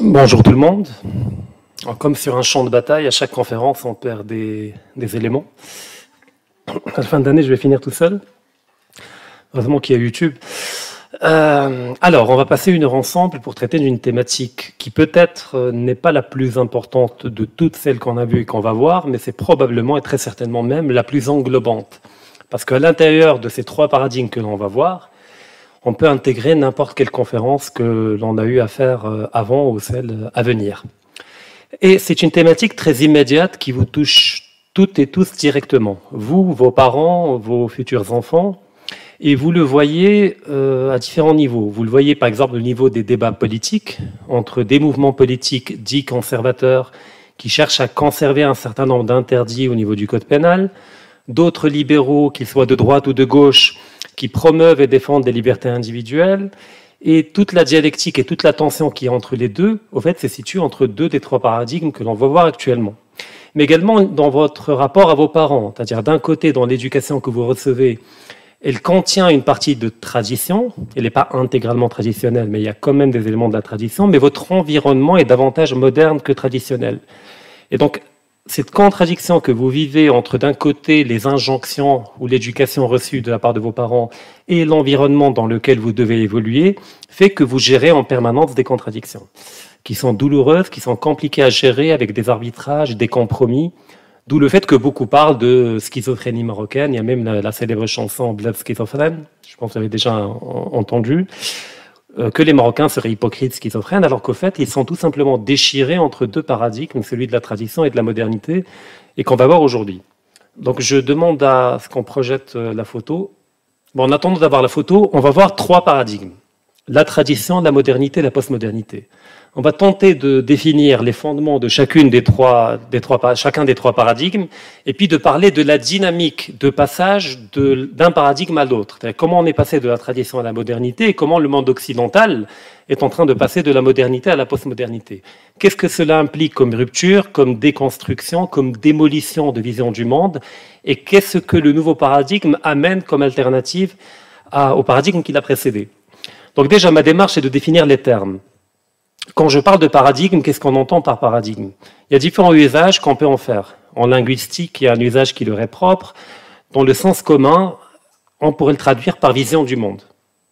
Bonjour tout le monde. Comme sur un champ de bataille, à chaque conférence, on perd des, éléments. À la fin d'année, je vais finir tout seul. Heureusement qu'il y a YouTube. Euh, alors, on va passer une heure ensemble pour traiter d'une thématique qui peut-être euh, n'est pas la plus importante de toutes celles qu'on a vues et qu'on va voir, mais c'est probablement et très certainement même la plus englobante. Parce qu'à l'intérieur de ces trois paradigmes que l'on va voir, on peut intégrer n'importe quelle conférence que l'on a eu à faire euh, avant ou celle à venir. Et c'est une thématique très immédiate qui vous touche toutes et tous directement. Vous, vos parents, vos futurs enfants, et vous le voyez euh, à différents niveaux. Vous le voyez par exemple au niveau des débats politiques, entre des mouvements politiques dits conservateurs qui cherchent à conserver un certain nombre d'interdits au niveau du code pénal, d'autres libéraux, qu'ils soient de droite ou de gauche, qui promeuvent et défendent des libertés individuelles, et toute la dialectique et toute la tension qui est entre les deux, au fait, se situe entre deux des trois paradigmes que l'on va voir actuellement. Mais également dans votre rapport à vos parents, c'est-à-dire d'un côté, dans l'éducation que vous recevez, elle contient une partie de tradition, elle n'est pas intégralement traditionnelle, mais il y a quand même des éléments de la tradition, mais votre environnement est davantage moderne que traditionnel. Et donc, cette contradiction que vous vivez entre d'un côté les injonctions ou l'éducation reçue de la part de vos parents et l'environnement dans lequel vous devez évoluer fait que vous gérez en permanence des contradictions qui sont douloureuses, qui sont compliquées à gérer avec des arbitrages, des compromis. D'où le fait que beaucoup parlent de schizophrénie marocaine. Il y a même la, célèbre chanson Blood Schizophrène, je pense que vous avez déjà entendu. Euh, que les Marocains seraient hypocrites, schizophrènes, alors qu'au fait, ils sont tout simplement déchirés entre deux paradigmes, celui de la tradition et de la modernité, et qu'on va voir aujourd'hui. Donc je demande à ce qu'on projette euh, la photo. Bon, en attendant d'avoir la photo, on va voir trois paradigmes. La tradition, la modernité, la postmodernité. On va tenter de définir les fondements de chacun des trois paradigmes, et puis de parler de la dynamique de passage d'un paradigme à l'autre. Comment on est passé de la tradition à la modernité et comment le monde occidental est en train de passer de la modernité à la postmodernité. Qu'est-ce que cela implique comme rupture, comme déconstruction, comme démolition de vision du monde, et qu'est-ce que le nouveau paradigme amène comme alternative au paradigme qui l'a précédé? Donc déjà, ma démarche est de définir les termes. Quand je parle de paradigme, qu'est-ce qu'on entend par paradigme? Il y a différents usages qu'on peut en faire. En linguistique, il y a un usage qui leur est propre. Dans le sens commun, on pourrait le traduire par vision du monde.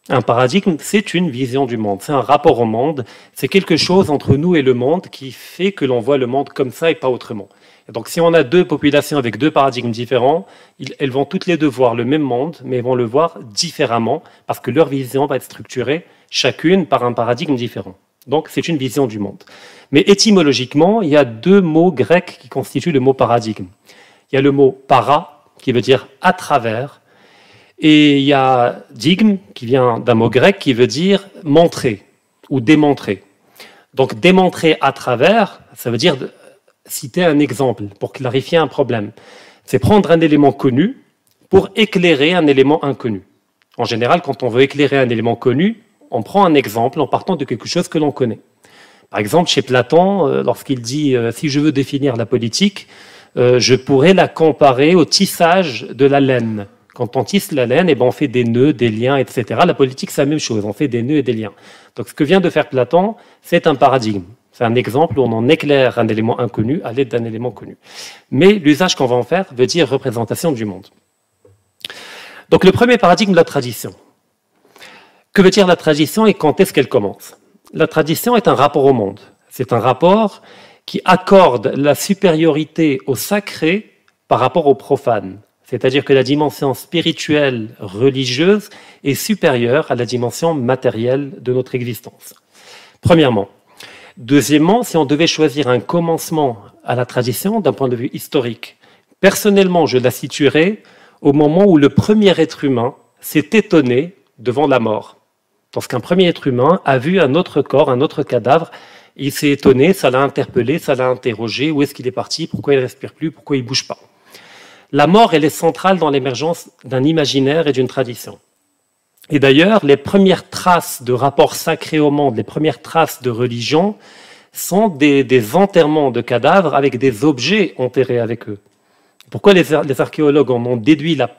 Un paradigme, c'est une vision du monde, c'est un rapport au monde, c'est quelque chose entre nous et le monde qui fait que l'on voit le monde comme ça et pas autrement. donc si on a deux populations avec deux paradigmes différents, elles vont toutes les deux voir le même monde, mais vont le voir différemment parce que leur vision va être structurée chacune par un paradigme différent. Donc c'est une vision du monde. Mais étymologiquement, il y a deux mots grecs qui constituent le mot paradigme. Il y a le mot para, qui veut dire à travers, et il y a digme, qui vient d'un mot grec, qui veut dire montrer ou démontrer. Donc démontrer à travers, ça veut dire citer un exemple pour clarifier un problème. C'est prendre un élément connu pour éclairer un élément inconnu. En général, quand on veut éclairer un élément connu, on prend un exemple en partant de quelque chose que l'on connaît. Par exemple, chez Platon, euh, lorsqu'il dit euh, si je veux définir la politique, euh, je pourrais la comparer au tissage de la laine. Quand on tisse la laine, eh ben, on fait des nœuds, des liens, etc. La politique, c'est la même chose, on fait des nœuds et des liens. Donc ce que vient de faire Platon, c'est un paradigme. C'est un exemple où on en éclaire un élément inconnu à l'aide d'un élément connu. Mais l'usage qu'on va en faire veut dire représentation du monde. Donc le premier paradigme, la tradition. Que veut dire la tradition et quand est-ce qu'elle commence? La tradition est un rapport au monde. C'est un rapport qui accorde la supériorité au sacré par rapport au profane. C'est-à-dire que la dimension spirituelle, religieuse, est supérieure à la dimension matérielle de notre existence. Premièrement. Deuxièmement, si on devait choisir un commencement à la tradition d'un point de vue historique, personnellement, je la situerais au moment où le premier être humain s'est étonné devant la mort. Lorsqu'un premier être humain a vu un autre corps, un autre cadavre, il s'est étonné, ça l'a interpellé, ça l'a interrogé, où est-ce qu'il est parti, pourquoi il ne respire plus, pourquoi il ne bouge pas? La mort, elle est centrale dans l'émergence d'un imaginaire et d'une tradition. Et d'ailleurs, les premières traces de rapports sacrés au monde, les premières traces de religion, sont des, enterrements de cadavres avec des objets enterrés avec eux. Pourquoi les, archéologues en ont déduit la,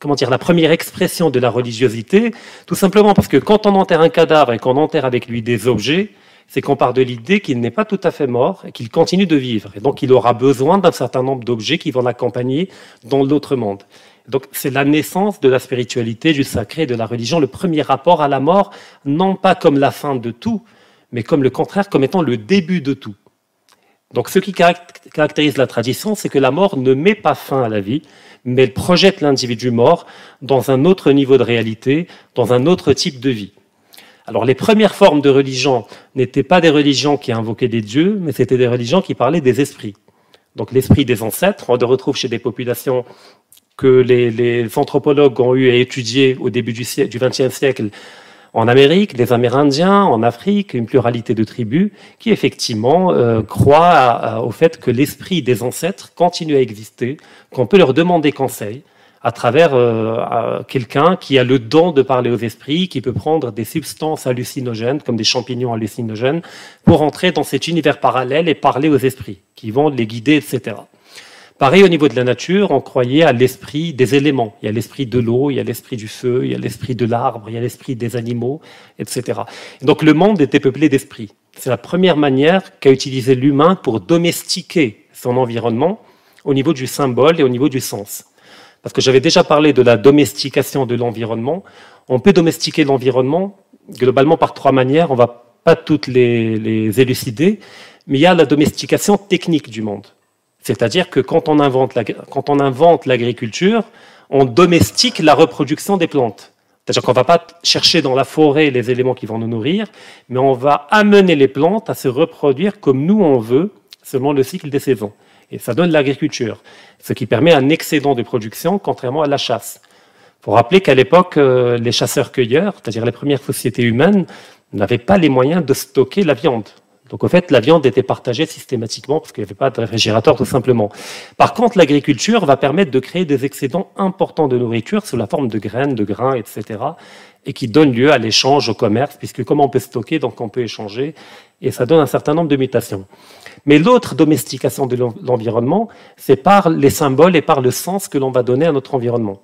comment dire, la première expression de la religiosité, tout simplement parce que quand on enterre un cadavre et qu'on enterre avec lui des objets, c'est qu'on part de l'idée qu'il n'est pas tout à fait mort et qu'il continue de vivre. Et donc il aura besoin d'un certain nombre d'objets qui vont l'accompagner dans l'autre monde. Donc c'est la naissance de la spiritualité, du sacré, de la religion, le premier rapport à la mort, non pas comme la fin de tout, mais comme le contraire, comme étant le début de tout. Donc ce qui caractérise la tradition, c'est que la mort ne met pas fin à la vie, mais elle projette l'individu mort dans un autre niveau de réalité, dans un autre type de vie. Alors les premières formes de religion n'étaient pas des religions qui invoquaient des dieux, mais c'était des religions qui parlaient des esprits. Donc l'esprit des ancêtres, on le retrouve chez des populations que les, anthropologues ont eu à étudier au début du XXe siècle en Amérique, les Amérindiens, en Afrique, une pluralité de tribus qui effectivement euh, croient au fait que l'esprit des ancêtres continue à exister, qu'on peut leur demander conseil à travers euh, quelqu'un qui a le don de parler aux esprits, qui peut prendre des substances hallucinogènes, comme des champignons hallucinogènes, pour entrer dans cet univers parallèle et parler aux esprits, qui vont les guider, etc. Pareil au niveau de la nature, on croyait à l'esprit des éléments. Il y a l'esprit de l'eau, il y a l'esprit du feu, il y a l'esprit de l'arbre, il y a l'esprit des animaux, etc. donc le monde était peuplé d'esprits. C'est la première manière qu'a utilisé l'humain pour domestiquer son environnement au niveau du symbole et au niveau du sens. Parce que j'avais déjà parlé de la domestication de l'environnement. On peut domestiquer l'environnement globalement par trois manières. On va pas toutes les élucider, mais il y a la domestication technique du monde. C'est-à-dire que quand on invente l'agriculture, on domestique la reproduction des plantes. C'est-à-dire qu'on ne va pas chercher dans la forêt les éléments qui vont nous nourrir, mais on va amener les plantes à se reproduire comme nous on veut, selon le cycle des saisons. Et ça donne l'agriculture, ce qui permet un excédent de production, contrairement à la chasse. Il faut rappeler qu'à l'époque, euh, les chasseurs-cueilleurs, c'est-à-dire les premières sociétés humaines, n'avaient pas les moyens de stocker la viande. Donc, au fait, la viande était partagée systématiquement parce qu'il n'y avait pas de réfrigérateur, tout simplement. Par contre, l'agriculture va permettre de créer des excédents importants de nourriture sous la forme de graines, de grains, etc., et qui donnent lieu à l'échange, au commerce, puisque comment on peut stocker, donc on peut échanger, et ça donne un certain nombre de mutations. Mais l'autre domestication de l'environnement, c'est par les symboles et par le sens que l'on va donner à notre environnement.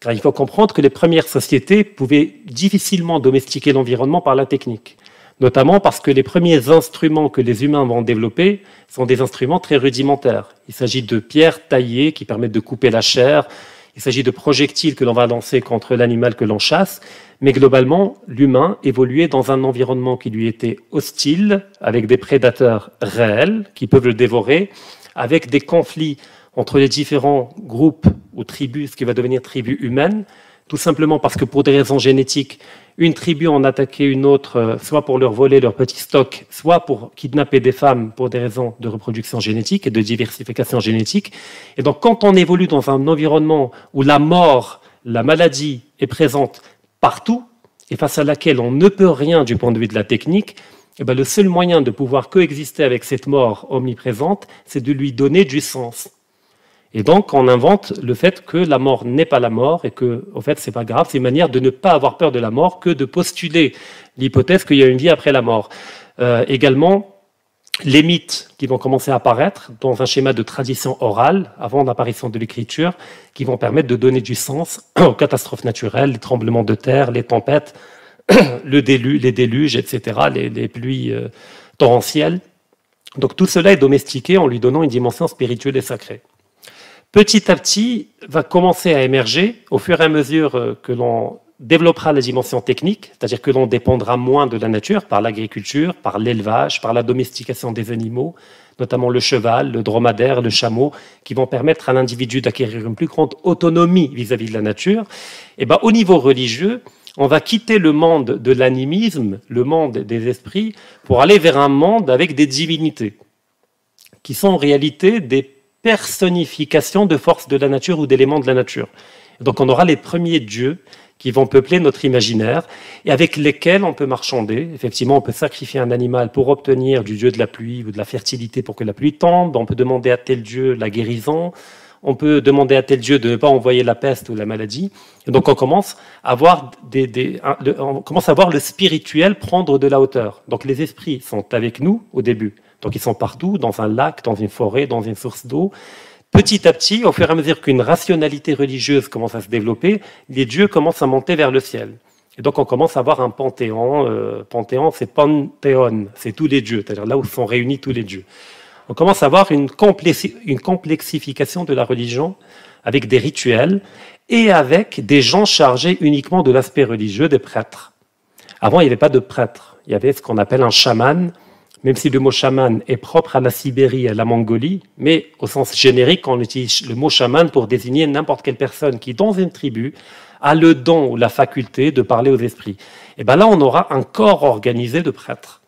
Car il faut comprendre que les premières sociétés pouvaient difficilement domestiquer l'environnement par la technique notamment parce que les premiers instruments que les humains vont développer sont des instruments très rudimentaires. Il s'agit de pierres taillées qui permettent de couper la chair, il s'agit de projectiles que l'on va lancer contre l'animal que l'on chasse, mais globalement, l'humain évoluait dans un environnement qui lui était hostile, avec des prédateurs réels qui peuvent le dévorer, avec des conflits entre les différents groupes ou tribus, ce qui va devenir tribus humaines, tout simplement parce que pour des raisons génétiques, une tribu en attaquait une autre, euh, soit pour leur voler leur petit stock, soit pour kidnapper des femmes pour des raisons de reproduction génétique et de diversification génétique. Et donc quand on évolue dans un environnement où la mort, la maladie est présente partout, et face à laquelle on ne peut rien du point de vue de la technique, eh bien, le seul moyen de pouvoir coexister avec cette mort omniprésente, c'est de lui donner du sens. Et donc, on invente le fait que la mort n'est pas la mort et que, au fait, c'est pas grave. C'est une manière de ne pas avoir peur de la mort que de postuler l'hypothèse qu'il y a une vie après la mort. Euh, également, les mythes qui vont commencer à apparaître dans un schéma de tradition orale avant l'apparition de l'écriture, qui vont permettre de donner du sens aux catastrophes naturelles, les tremblements de terre, les tempêtes, le les déluges, etc., les, pluies euh, torrentielles. Donc tout cela est domestiqué en lui donnant une dimension spirituelle et sacrée petit à petit va commencer à émerger au fur et à mesure euh, que l'on développera la dimension technique, c'est-à-dire que l'on dépendra moins de la nature par l'agriculture, par l'élevage, par la domestication des animaux, notamment le cheval, le dromadaire, le chameau, qui vont permettre à l'individu d'acquérir une plus grande autonomie vis-à-vis de la nature. Et ben, au niveau religieux, on va quitter le monde de l'animisme, le monde des esprits, pour aller vers un monde avec des divinités, qui sont en réalité des personnification de forces de la nature ou d'éléments de la nature. Donc on aura les premiers dieux qui vont peupler notre imaginaire et avec lesquels on peut marchander. Effectivement, on peut sacrifier un animal pour obtenir du dieu de la pluie ou de la fertilité pour que la pluie tombe. On peut demander à tel dieu la guérison. On peut demander à tel dieu de ne pas envoyer la peste ou la maladie. Et donc on commence à voir des, on commence à voir le spirituel prendre de la hauteur. Donc les esprits sont avec nous au début. Donc ils sont partout, dans un lac, dans une forêt, dans une source d'eau. Petit à petit, au fur et à mesure qu'une rationalité religieuse commence à se développer, les dieux commencent à monter vers le ciel. Et donc on commence à avoir un panthéon. Euh, panthéon, c'est panthéon, c'est tous les dieux, c'est-à-dire là où sont réunis tous les dieux. On commence à avoir une, une complexification de la religion avec des rituels et avec des gens chargés uniquement de l'aspect religieux, des prêtres. Avant, il n'y avait pas de prêtres. Il y avait ce qu'on appelle un chaman, même si le mot chaman est propre à la Sibérie et à la Mongolie, mais au sens générique, on utilise le mot chaman pour désigner n'importe quelle personne qui, dans une tribu, a le don ou la faculté de parler aux esprits. Et bien là, on aura un corps organisé de prêtres.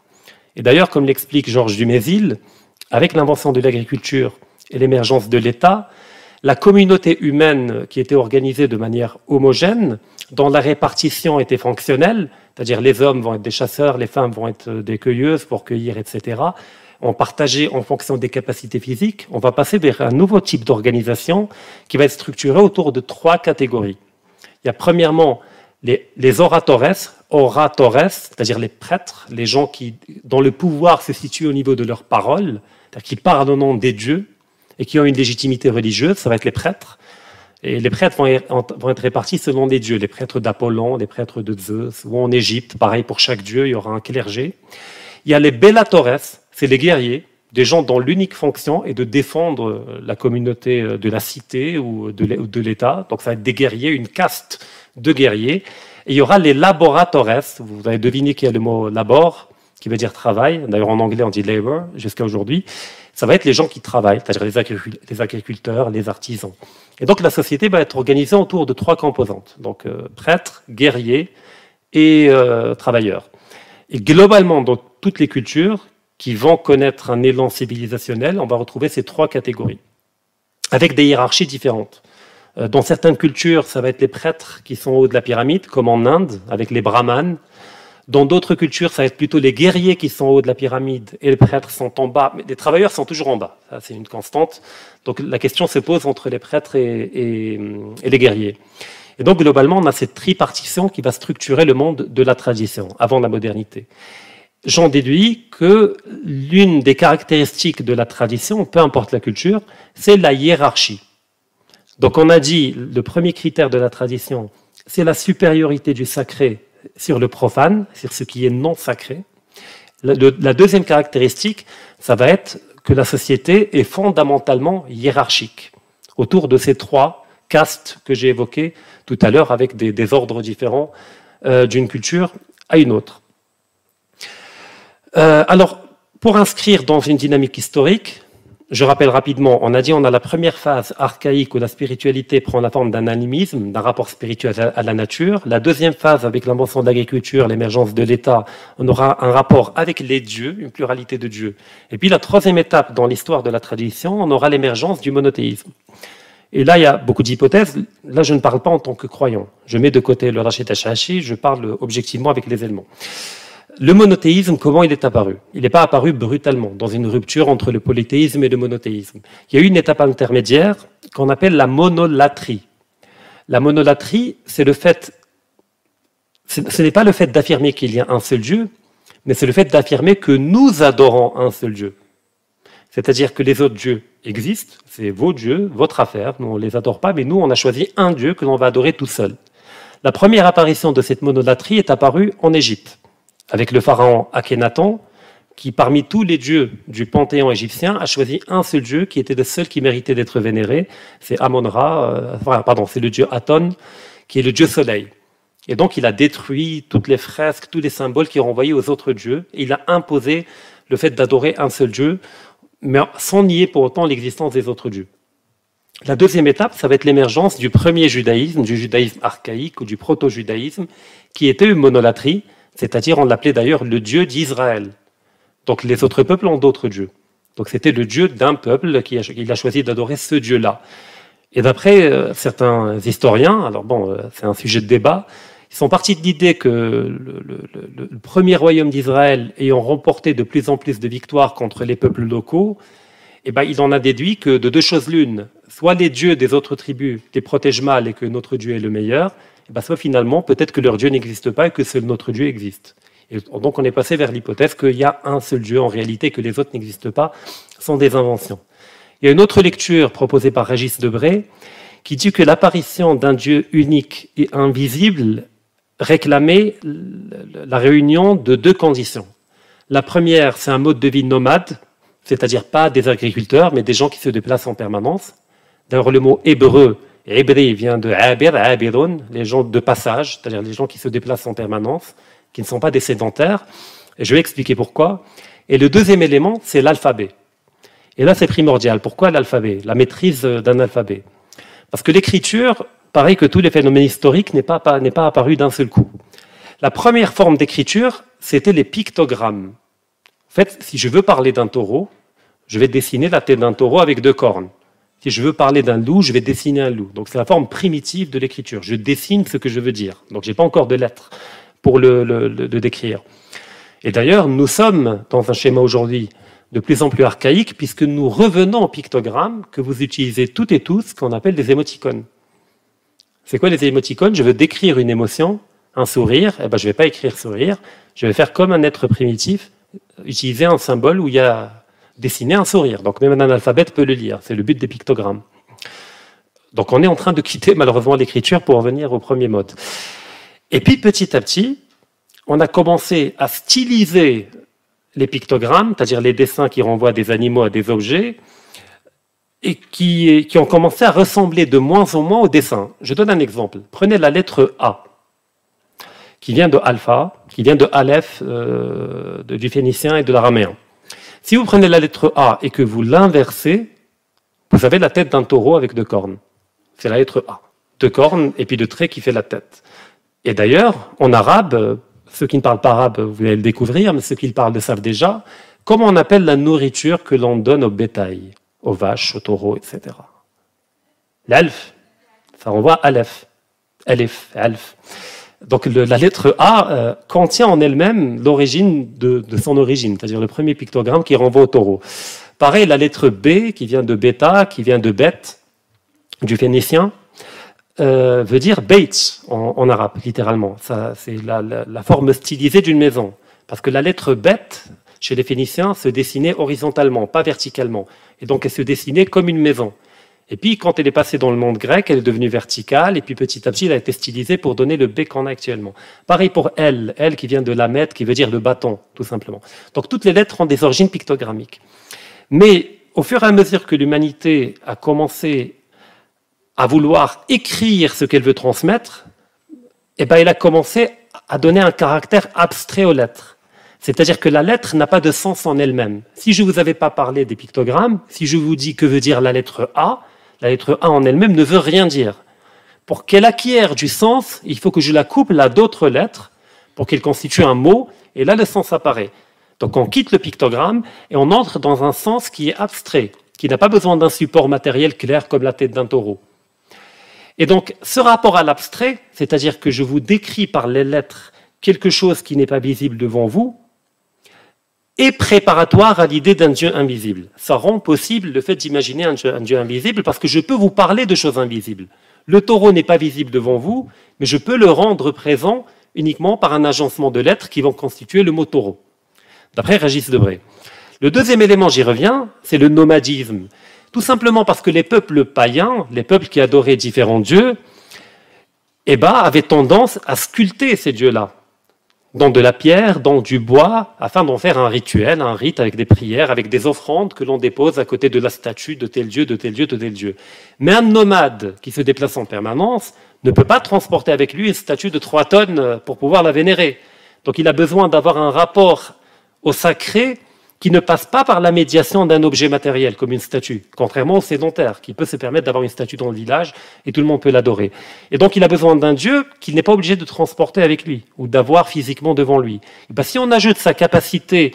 Et d'ailleurs, comme l'explique Georges Dumézil, avec l'invention de l'agriculture et l'émergence de l'État, la communauté humaine qui était organisée de manière homogène, dont la répartition était fonctionnelle, c'est-à-dire les hommes vont être des chasseurs, les femmes vont être des cueilleuses pour cueillir, etc., on partageait en fonction des capacités physiques, on va passer vers un nouveau type d'organisation qui va être structuré autour de trois catégories. Il y a premièrement les, les oratores, oratores, c'est-à-dire les prêtres, les gens qui, dont le pouvoir se situe au niveau de leur parole, c'est-à-dire qui parlent au nom des dieux et qui ont une légitimité religieuse, ça va être les prêtres. Et les prêtres vont être répartis selon les dieux, les prêtres d'Apollon, les prêtres de Zeus, ou en Égypte, pareil pour chaque dieu, il y aura un clergé. Il y a les bellatores, c'est les guerriers, des gens dont l'unique fonction est de défendre la communauté de la cité ou de l'État. Donc ça va être des guerriers, une caste de guerriers. Et il y aura les laboratores, vous avez deviné qu'il y a le mot labor, qui veut dire travail. D'ailleurs en anglais on dit labor jusqu'à aujourd'hui ça va être les gens qui travaillent, c'est-à-dire les agriculteurs, les artisans. Et donc la société va être organisée autour de trois composantes, donc euh, prêtres, guerriers et euh, travailleurs. Et globalement, dans toutes les cultures qui vont connaître un élan civilisationnel, on va retrouver ces trois catégories, avec des hiérarchies différentes. Euh, dans certaines cultures, ça va être les prêtres qui sont au haut de la pyramide, comme en Inde, avec les brahmanes, dans d'autres cultures, ça va être plutôt les guerriers qui sont au haut de la pyramide et les prêtres sont en bas, mais les travailleurs sont toujours en bas. Ça, c'est une constante. Donc la question se pose entre les prêtres et, les guerriers. Et donc globalement, on a cette tripartition qui va structurer le monde de la tradition avant la modernité. J'en déduis que l'une des caractéristiques de la tradition, peu importe la culture, c'est la hiérarchie. Donc on a dit, le premier critère de la tradition, c'est la supériorité du sacré sur le profane, sur ce qui est non sacré. La deuxième caractéristique, ça va être que la société est fondamentalement hiérarchique autour de ces trois castes que j'ai évoquées tout à l'heure avec des, ordres différents euh, d'une culture à une autre. Euh, alors, pour inscrire dans une dynamique historique, je rappelle rapidement, on a dit on a la première phase archaïque où la spiritualité prend la forme d'un animisme, d'un rapport spirituel à la nature. La deuxième phase, avec l'invention de l'agriculture, l'émergence de l'État, on aura un rapport avec les dieux, une pluralité de dieux. Et puis la troisième étape dans l'histoire de la tradition, on aura l'émergence du monothéisme. Et là, il y a beaucoup d'hypothèses. Là, je ne parle pas en tant que croyant. Je mets de côté le Rachid je parle objectivement avec les éléments. Le monothéisme, comment il est apparu? Il n'est pas apparu brutalement, dans une rupture entre le polythéisme et le monothéisme. Il y a eu une étape intermédiaire qu'on appelle la monolatrie. La monolatrie, c'est le fait, ce n'est pas le fait d'affirmer qu'il y a un seul Dieu, mais c'est le fait d'affirmer que nous adorons un seul Dieu. C'est-à-dire que les autres dieux existent, c'est vos dieux, votre affaire, nous on ne les adore pas, mais nous on a choisi un Dieu que l'on va adorer tout seul. La première apparition de cette monolatrie est apparue en Égypte avec le pharaon Akhenaton, qui parmi tous les dieux du panthéon égyptien a choisi un seul dieu qui était le seul qui méritait d'être vénéré, c'est Amon-Ra, euh, pardon, c'est le dieu Aton, qui est le dieu soleil. Et donc il a détruit toutes les fresques, tous les symboles qui renvoyaient aux autres dieux, et il a imposé le fait d'adorer un seul dieu, mais sans nier pour autant l'existence des autres dieux. La deuxième étape, ça va être l'émergence du premier judaïsme, du judaïsme archaïque ou du proto-judaïsme, qui était une monolatrie, c'est-à-dire, on l'appelait d'ailleurs le Dieu d'Israël. Donc les autres peuples ont d'autres dieux. Donc c'était le Dieu d'un peuple qui a, choisi d'adorer ce Dieu-là. Et d'après euh, certains historiens, alors bon, euh, c'est un sujet de débat, ils sont partis de l'idée que le, premier royaume d'Israël ayant remporté de plus en plus de victoires contre les peuples locaux, eh ben, il en a déduit que de deux choses l'une, soit les dieux des autres tribus les protègent mal et que notre Dieu est le meilleur, eh ben, soit finalement, peut-être que leur Dieu n'existe pas et que seul notre Dieu existe. Donc on est passé vers l'hypothèse qu'il y a un seul Dieu en réalité, que les autres n'existent pas, sont des inventions. Il y a une autre lecture proposée par Régis Debray qui dit que l'apparition d'un Dieu unique et invisible réclamait la réunion de deux conditions. La première, c'est un mode de vie nomade, c'est-à-dire pas des agriculteurs, mais des gens qui se déplacent en permanence. D'ailleurs, le mot hébreu, hébri, vient de abir, abirun, les gens de passage, c'est-à-dire les gens qui se déplacent en permanence, qui ne sont pas des sédentaires. Et je vais expliquer pourquoi. Et le deuxième élément, c'est l'alphabet. Et là, c'est primordial. Pourquoi l'alphabet? La maîtrise d'un alphabet. Parce que l'écriture, pareil que tous les phénomènes historiques, n'est pas, n'est pas apparu d'un seul coup. La première forme d'écriture, c'était les pictogrammes. En fait, si je veux parler d'un taureau, je vais dessiner la tête d'un taureau avec deux cornes. Si je veux parler d'un loup, je vais dessiner un loup. Donc c'est la forme primitive de l'écriture. Je dessine ce que je veux dire. Donc je n'ai pas encore de lettres pour le, le décrire. Et d'ailleurs, nous sommes dans un schéma aujourd'hui de plus en plus archaïque, puisque nous revenons au pictogramme que vous utilisez toutes et tous, qu'on appelle des émoticônes. C'est quoi les émoticônes? Je veux décrire une émotion, un sourire, eh ben, je vais pas écrire sourire, je vais faire comme un être primitif, utiliser un symbole où il y a dessiné un sourire. Donc même un analphabète peut le lire, c'est le but des pictogrammes. Donc on est en train de quitter malheureusement l'écriture pour revenir au premier mode. Et puis petit à petit, on a commencé à styliser les pictogrammes, c'est-à-dire les dessins qui renvoient des animaux à des objets, et qui, ont commencé à ressembler de moins en moins aux dessins. Je donne un exemple. Prenez la lettre A, qui vient de alpha, qui vient de Aleph, euh, du phénicien et de l'araméen. Si vous prenez la lettre A et que vous l'inversez, vous avez la tête d'un taureau avec deux cornes. C'est la lettre A. Deux cornes et puis deux traits qui fait la tête. Et d'ailleurs, en arabe, ceux qui ne parlent pas arabe, vous allez le découvrir, mais ceux qui le parlent le savent déjà. Comment on appelle la nourriture que l'on donne au bétail, aux vaches, aux taureaux, etc. L'alf, ça renvoie à Aleph. Aleph, alf. Donc la lettre A euh, contient en elle-même l'origine de, son origine, c'est-à-dire le premier pictogramme qui renvoie au taureau. Pareil, la lettre B qui vient de bêta, qui vient de bête, du phénicien, euh, veut dire beit en, arabe, littéralement. C'est la, forme stylisée d'une maison. Parce que la lettre bet, chez les Phéniciens, se dessinait horizontalement, pas verticalement. Et donc elle se dessinait comme une maison. Et puis quand elle est passée dans le monde grec, elle est devenue verticale, et puis petit à petit, elle a été stylisée pour donner le B qu'on a actuellement. Pareil pour L, L qui vient de la mètre, qui veut dire le bâton, tout simplement. Donc toutes les lettres ont des origines pictogrammiques. Mais au fur et à mesure que l'humanité a commencé à vouloir écrire ce qu'elle veut transmettre, eh ben, elle a commencé à donner un caractère abstrait aux lettres. C'est-à-dire que la lettre n'a pas de sens en elle-même. Si je ne vous avais pas parlé des pictogrammes, si je vous dis que veut dire la lettre A, la lettre A en elle-même ne veut rien dire. Pour qu'elle acquiert du sens, il faut que je la couple à d'autres lettres pour qu'elle constitue un mot, et là le sens apparaît. Donc on quitte le pictogramme et on entre dans un sens qui est abstrait, qui n'a pas besoin d'un support matériel clair comme la tête d'un taureau. Et donc, ce rapport à l'abstrait, c'est-à-dire que je vous décris par les lettres quelque chose qui n'est pas visible devant vous, est préparatoire à l'idée d'un Dieu invisible. Ça rend possible le fait d'imaginer un, Dieu invisible parce que je peux vous parler de choses invisibles. Le taureau n'est pas visible devant vous, mais je peux le rendre présent uniquement par un agencement de lettres qui vont constituer le mot taureau, d'après Régis Debray. Le deuxième élément, j'y reviens, c'est le nomadisme. Tout simplement parce que les peuples païens, les peuples qui adoraient différents dieux, eh ben, avaient tendance à sculpter ces dieux-là dans de la pierre, dans du bois, afin d'en faire un rituel, un rite avec des prières, avec des offrandes que l'on dépose à côté de la statue de tel dieu, de tel dieu, de tel dieu. Mais un nomade qui se déplace en permanence ne peut pas transporter avec lui une statue de trois tonnes pour pouvoir la vénérer. Donc il a besoin d'avoir un rapport au sacré qui ne passe pas par la médiation d'un objet matériel, comme une statue, contrairement au sédentaire, qui peut se permettre d'avoir une statue dans le village et tout le monde peut l'adorer. Et donc il a besoin d'un Dieu qu'il n'est pas obligé de transporter avec lui ou d'avoir physiquement devant lui. Et ben, si on ajoute sa capacité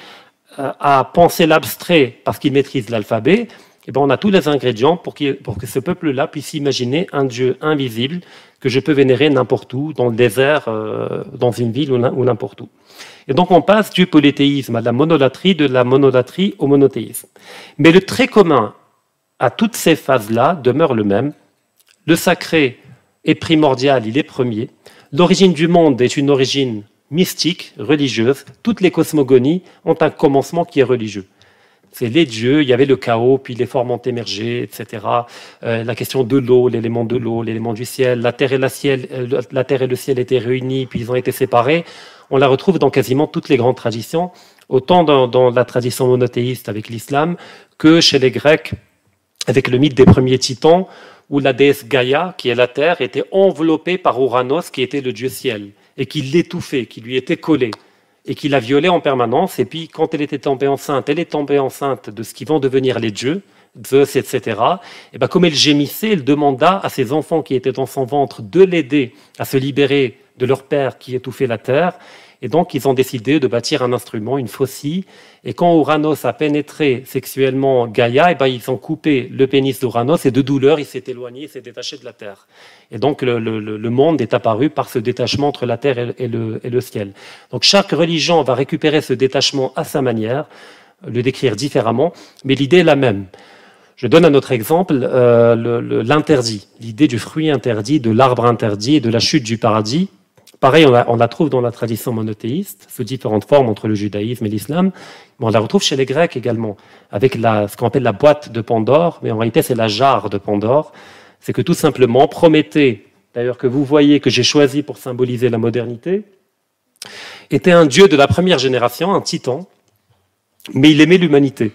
euh, à penser l'abstrait parce qu'il maîtrise l'alphabet, et ben on a tous les ingrédients pour, pour que ce peuple-là puisse imaginer un Dieu invisible que je peux vénérer n'importe où, dans le désert, euh, dans une ville ou n'importe où. Et donc on passe du polythéisme à la monolatrie, de la monolatrie au monothéisme. Mais le trait commun à toutes ces phases-là demeure le même. Le sacré est primordial, il est premier. L'origine du monde est une origine mystique, religieuse. Toutes les cosmogonies ont un commencement qui est religieux. C'est les dieux, il y avait le chaos, puis les formes ont émergé, etc. Euh, la question de l'eau, l'élément de l'eau, l'élément du ciel, la terre, et ciel, euh, la terre et le ciel étaient réunis, puis ils ont été séparés. On la retrouve dans quasiment toutes les grandes traditions, autant dans, la tradition monothéiste avec l'islam que chez les Grecs avec le mythe des premiers titans, où la déesse Gaïa, qui est la terre, était enveloppée par Ouranos, qui était le dieu ciel, et qui l'étouffait, qui lui était collé et qui la violait en permanence. Et puis, quand elle était tombée enceinte, elle est tombée enceinte de ce qui vont devenir les dieux, Zeus, etc. Et ben, comme elle gémissait, elle demanda à ses enfants qui étaient dans son ventre de l'aider à se libérer de leur père qui étouffait la terre. Et donc, ils ont décidé de bâtir un instrument, une faucille. Et quand Uranos a pénétré sexuellement Gaïa, et ben, ils ont coupé le pénis d'Uranos et de douleur, il s'est éloigné, il s'est détaché de la terre. Et donc, le, monde est apparu par ce détachement entre la terre et le, et le ciel. Donc, chaque religion va récupérer ce détachement à sa manière, le décrire différemment, mais l'idée est la même. Je donne un autre exemple, euh, l'interdit, l'idée du fruit interdit, de l'arbre interdit et de la chute du paradis. Pareil, on la, trouve dans la tradition monothéiste, sous différentes formes entre le judaïsme et l'islam, mais on la retrouve chez les Grecs également, avec la, ce qu'on appelle la boîte de Pandore, mais en réalité c'est la jarre de Pandore. C'est que tout simplement, Prométhée, d'ailleurs que vous voyez que j'ai choisi pour symboliser la modernité, était un dieu de la première génération, un titan, mais il aimait l'humanité.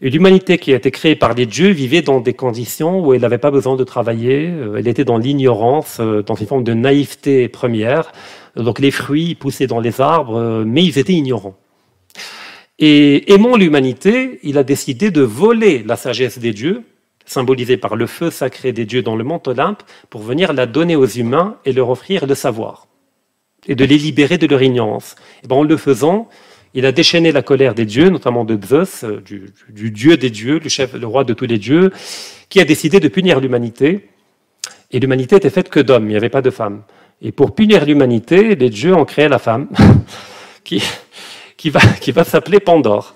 Et l'humanité qui a été créée par les dieux vivait dans des conditions où elle n'avait pas besoin de travailler, euh, elle était dans l'ignorance, euh, dans une forme de naïveté première. Donc les fruits poussaient dans les arbres, euh, mais ils étaient ignorants. Et aimant l'humanité, il a décidé de voler la sagesse des dieux, symbolisée par le feu sacré des dieux dans le mont Olympe, pour venir la donner aux humains et leur offrir le savoir, et de les libérer de leur ignorance. Et ben, en le faisant, il a déchaîné la colère des dieux, notamment de Zeus, euh, du, dieu des dieux, le chef, le roi de tous les dieux, qui a décidé de punir l'humanité. Et l'humanité était faite que d'hommes, il n'y avait pas de femmes. Et pour punir l'humanité, les dieux ont créé la femme, qui, va, qui va s'appeler Pandore.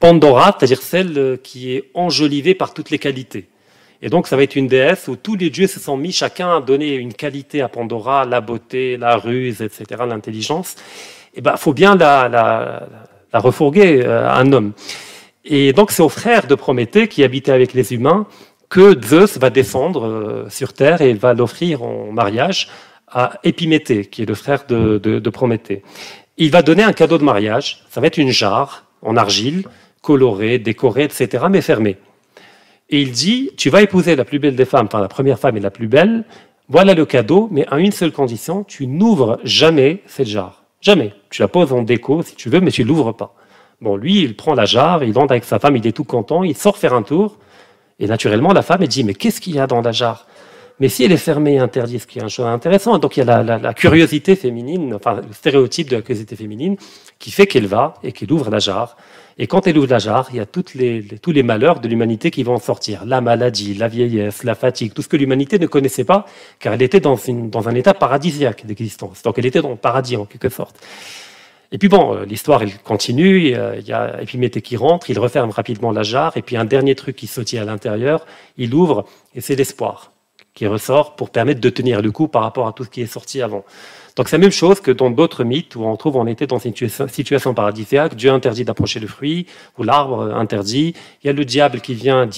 Pandora, c'est-à-dire celle euh, qui est enjolivée par toutes les qualités. Et donc, ça va être une déesse où tous les dieux se sont mis chacun à donner une qualité à Pandora, la beauté, la ruse, etc., l'intelligence eh ben, faut bien la, refourguer euh, à un homme. Et donc c'est au frère de Prométhée, qui habitait avec les humains, que Zeus va descendre euh, sur Terre et va l'offrir en mariage à Épiméthée, qui est le frère de, de, Prométhée. Il va donner un cadeau de mariage, ça va être une jarre en argile, colorée, décorée, etc., mais fermée. Et il dit, tu vas épouser la plus belle des femmes, enfin la première femme est la plus belle, voilà le cadeau, mais à une seule condition, tu n'ouvres jamais cette jarre. Jamais. Tu la poses en déco si tu veux, mais tu l'ouvres pas. Bon, lui, il prend la jarre, il entre avec sa femme, il est tout content, il sort faire un tour. Et naturellement, la femme, elle dit, mais qu'est-ce qu'il y a dans la jarre? Mais si elle est fermée et interdite, ce qui est un chose intéressant. Donc il y a la, curiosité féminine, enfin le stéréotype de la curiosité féminine, qui fait qu'elle va et qu'elle ouvre la jarre. Et quand elle ouvre la jarre, il y a les, tous les malheurs de l'humanité qui vont en sortir. La maladie, la vieillesse, la fatigue, tout ce que l'humanité ne connaissait pas, car elle était dans, dans un état paradisiaque d'existence. Donc elle était dans le paradis en quelque sorte. Et puis bon, euh, l'histoire elle continue, il y a Épiméthée qui rentre, il referme rapidement la jarre, et puis un dernier truc qui sautille à l'intérieur, il ouvre, et c'est l'espoir qui ressort pour permettre de tenir le coup par rapport à tout ce qui est sorti avant. Donc c'est la même chose que dans d'autres mythes où on trouve on était dans une situation paradisiaque, Dieu interdit d'approcher le fruit, ou l'arbre interdit. Il y a le diable qui vient,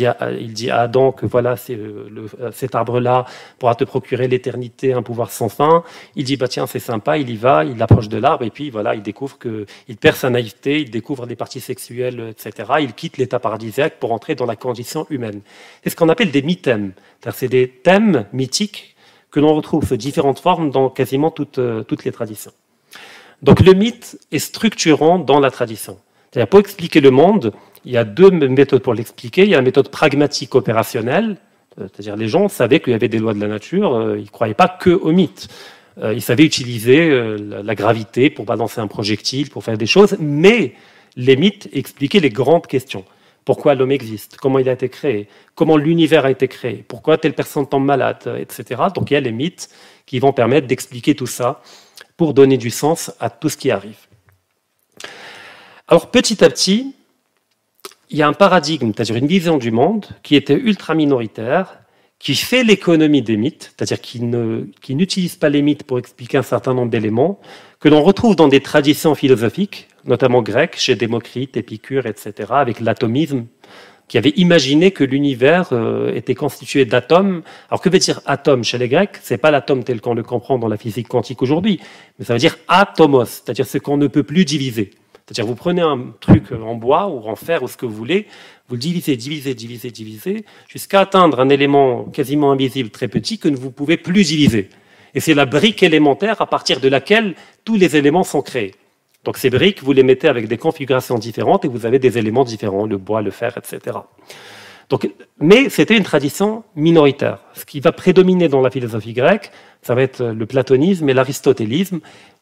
il dit à Adam que voilà, euh, euh, cet arbre-là pourra te procurer l'éternité, un pouvoir sans fin. Il dit, bah tiens, c'est sympa, il y va, il approche de l'arbre, et puis voilà, il découvre qu'il perd sa naïveté, il découvre des parties sexuelles, etc. Il quitte l'état paradisiaque pour entrer dans la condition humaine. C'est ce qu'on appelle des mythèmes. C'est des thèmes mythiques que l'on retrouve sous différentes formes dans quasiment toutes, euh, toutes les traditions. Donc le mythe est structurant dans la tradition. C'est-à-dire pour expliquer le monde, il y a deux méthodes pour l'expliquer. Il y a la méthode pragmatique opérationnelle, euh, c'est-à-dire les gens savaient qu'il y avait des lois de la nature, euh, ils ne croyaient pas que au mythe. Ils savaient utiliser la gravité pour balancer un projectile, pour faire des choses, mais les mythes expliquaient les grandes questions pourquoi l'homme existe, comment il a été créé, comment l'univers a été créé, pourquoi telle personne tombe malade, etc. Donc il y a les mythes qui vont permettre d'expliquer tout ça pour donner du sens à tout ce qui arrive. Alors petit à petit, il y a un paradigme, c'est-à-dire une vision du monde qui était ultra minoritaire, qui fait l'économie des mythes, c'est-à-dire qui n'utilise pas les mythes pour expliquer un certain nombre d'éléments, que l'on retrouve dans des traditions philosophiques, notamment grecs, chez Démocrite, Épicure, etc., avec l'atomisme, qui avait imaginé que l'univers euh, était constitué d'atomes. Alors que veut dire atome chez les Grecs? C'est pas l'atome tel qu'on le comprend dans la physique quantique aujourd'hui, mais ça veut dire atomos, c'est-à-dire ce qu'on ne peut plus diviser. C'est-à-dire vous prenez un truc en bois ou en fer ou ce que vous voulez, vous le divisez, divisez, divisez, divisez, jusqu'à atteindre un élément quasiment invisible, très petit, que vous ne pouvez plus diviser. Et c'est la brique élémentaire à partir de laquelle tous les éléments sont créés. Donc ces briques, vous les mettez avec des configurations différentes et vous avez des éléments différents, le bois, le fer, etc. Donc, mais c'était une tradition minoritaire. Ce qui va prédominer dans la philosophie grecque, ça va être le platonisme et l'aristotélisme,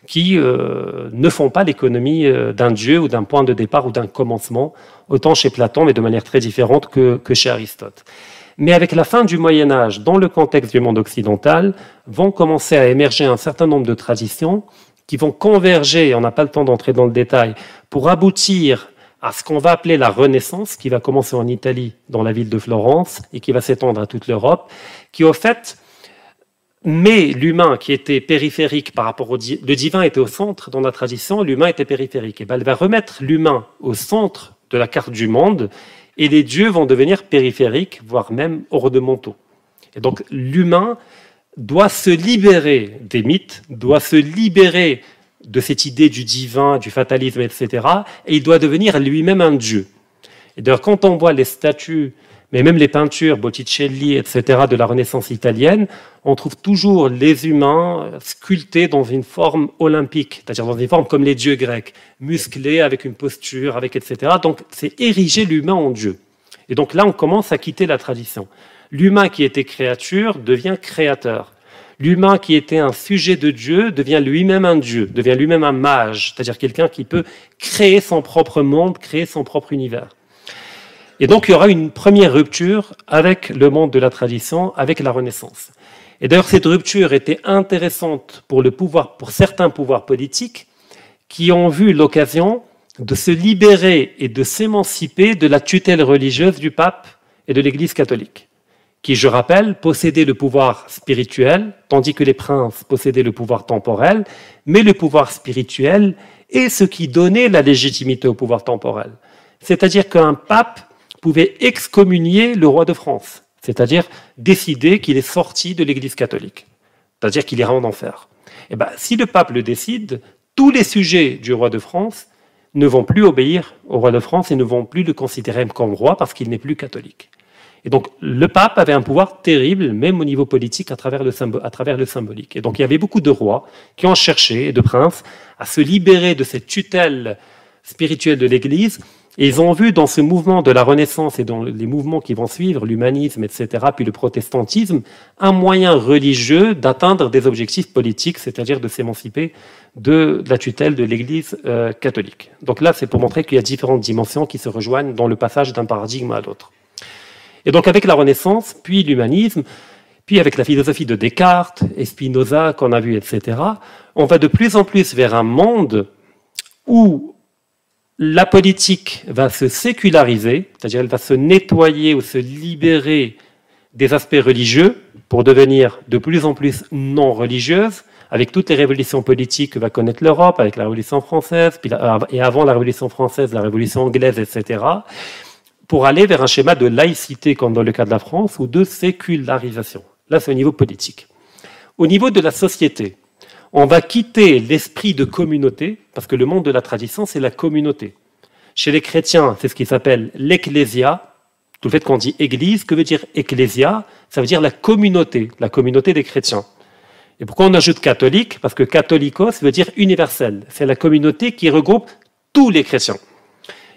qui euh, ne font pas l'économie euh, d'un dieu ou d'un point de départ ou d'un commencement, autant chez Platon, mais de manière très différente que, que chez Aristote. Mais avec la fin du Moyen Âge, dans le contexte du monde occidental, vont commencer à émerger un certain nombre de traditions qui vont converger, on n'a pas le temps d'entrer dans le détail, pour aboutir à ce qu'on va appeler la Renaissance, qui va commencer en Italie, dans la ville de Florence, et qui va s'étendre à toute l'Europe, qui au fait met l'humain qui était périphérique par rapport au le divin était au centre dans la tradition, l'humain était périphérique. Et ben, elle va remettre l'humain au centre de la carte du monde et les dieux vont devenir périphériques, voire même hors de manteau. Et donc l'humain doit se libérer des mythes, doit se libérer de cette idée du divin, du fatalisme, etc. Et il doit devenir lui-même un dieu. Et d'ailleurs, quand on voit les statues, mais même les peintures, Botticelli, etc., de la Renaissance italienne, on trouve toujours les humains sculptés dans une forme olympique, c'est-à-dire dans une forme comme les dieux grecs, musclés, avec une posture, avec etc. Donc c'est ériger l'humain en dieu. Et donc là, on commence à quitter la tradition. L'humain qui était créature devient créateur. L'humain qui était un sujet de Dieu devient lui-même un Dieu, devient lui-même un mage, c'est-à-dire quelqu'un qui peut créer son propre monde, créer son propre univers. Et donc il y aura une première rupture avec le monde de la tradition, avec la Renaissance. Et d'ailleurs, cette rupture était intéressante pour le pouvoir, pour certains pouvoirs politiques qui ont vu l'occasion de se libérer et de s'émanciper de la tutelle religieuse du pape et de l'Église catholique, qui, je rappelle, possédait le pouvoir spirituel, tandis que les princes possédaient le pouvoir temporel, mais le pouvoir spirituel est ce qui donnait la légitimité au pouvoir temporel. C'est-à-dire qu'un pape pouvait excommunier le roi de France c'est-à-dire décider qu'il est sorti de l'Église catholique, c'est-à-dire qu'il ira en enfer. Et eh ben, si le pape le décide, tous les sujets du roi de France ne vont plus obéir au roi de France et ne vont plus le considérer comme roi parce qu'il n'est plus catholique. Et donc le pape avait un pouvoir terrible, même au niveau politique, à travers, le à travers le symbolique. Et donc il y avait beaucoup de rois qui ont cherché, et de princes, à se libérer de cette tutelle spirituelle de l'Église et ils ont vu dans ce mouvement de la Renaissance et dans les mouvements qui vont suivre, l'humanisme, etc., puis le protestantisme, un moyen religieux d'atteindre des objectifs politiques, c'est-à-dire de s'émanciper de la tutelle de l'Église euh, catholique. Donc là, c'est pour montrer qu'il y a différentes dimensions qui se rejoignent dans le passage d'un paradigme à l'autre. Et donc avec la Renaissance, puis l'humanisme, puis avec la philosophie de Descartes et Spinoza qu'on a vu, etc., on va de plus en plus vers un monde où la politique va se séculariser, c'est-à-dire elle va se nettoyer ou se libérer des aspects religieux pour devenir de plus en plus non religieuse, avec toutes les révolutions politiques que va connaître l'Europe, avec la Révolution française, et avant la Révolution française, la Révolution anglaise, etc., pour aller vers un schéma de laïcité, comme dans le cas de la France, ou de sécularisation. Là, c'est au niveau politique. Au niveau de la société, on va quitter l'esprit de communauté, parce que le monde de la tradition, c'est la communauté. Chez les chrétiens, c'est ce qui s'appelle l'ecclésia. Tout le fait qu'on dit église, que veut dire ecclésia Ça veut dire la communauté, la communauté des chrétiens. Et pourquoi on ajoute catholique? Parce que catholicos veut dire universel. C'est la communauté qui regroupe tous les chrétiens.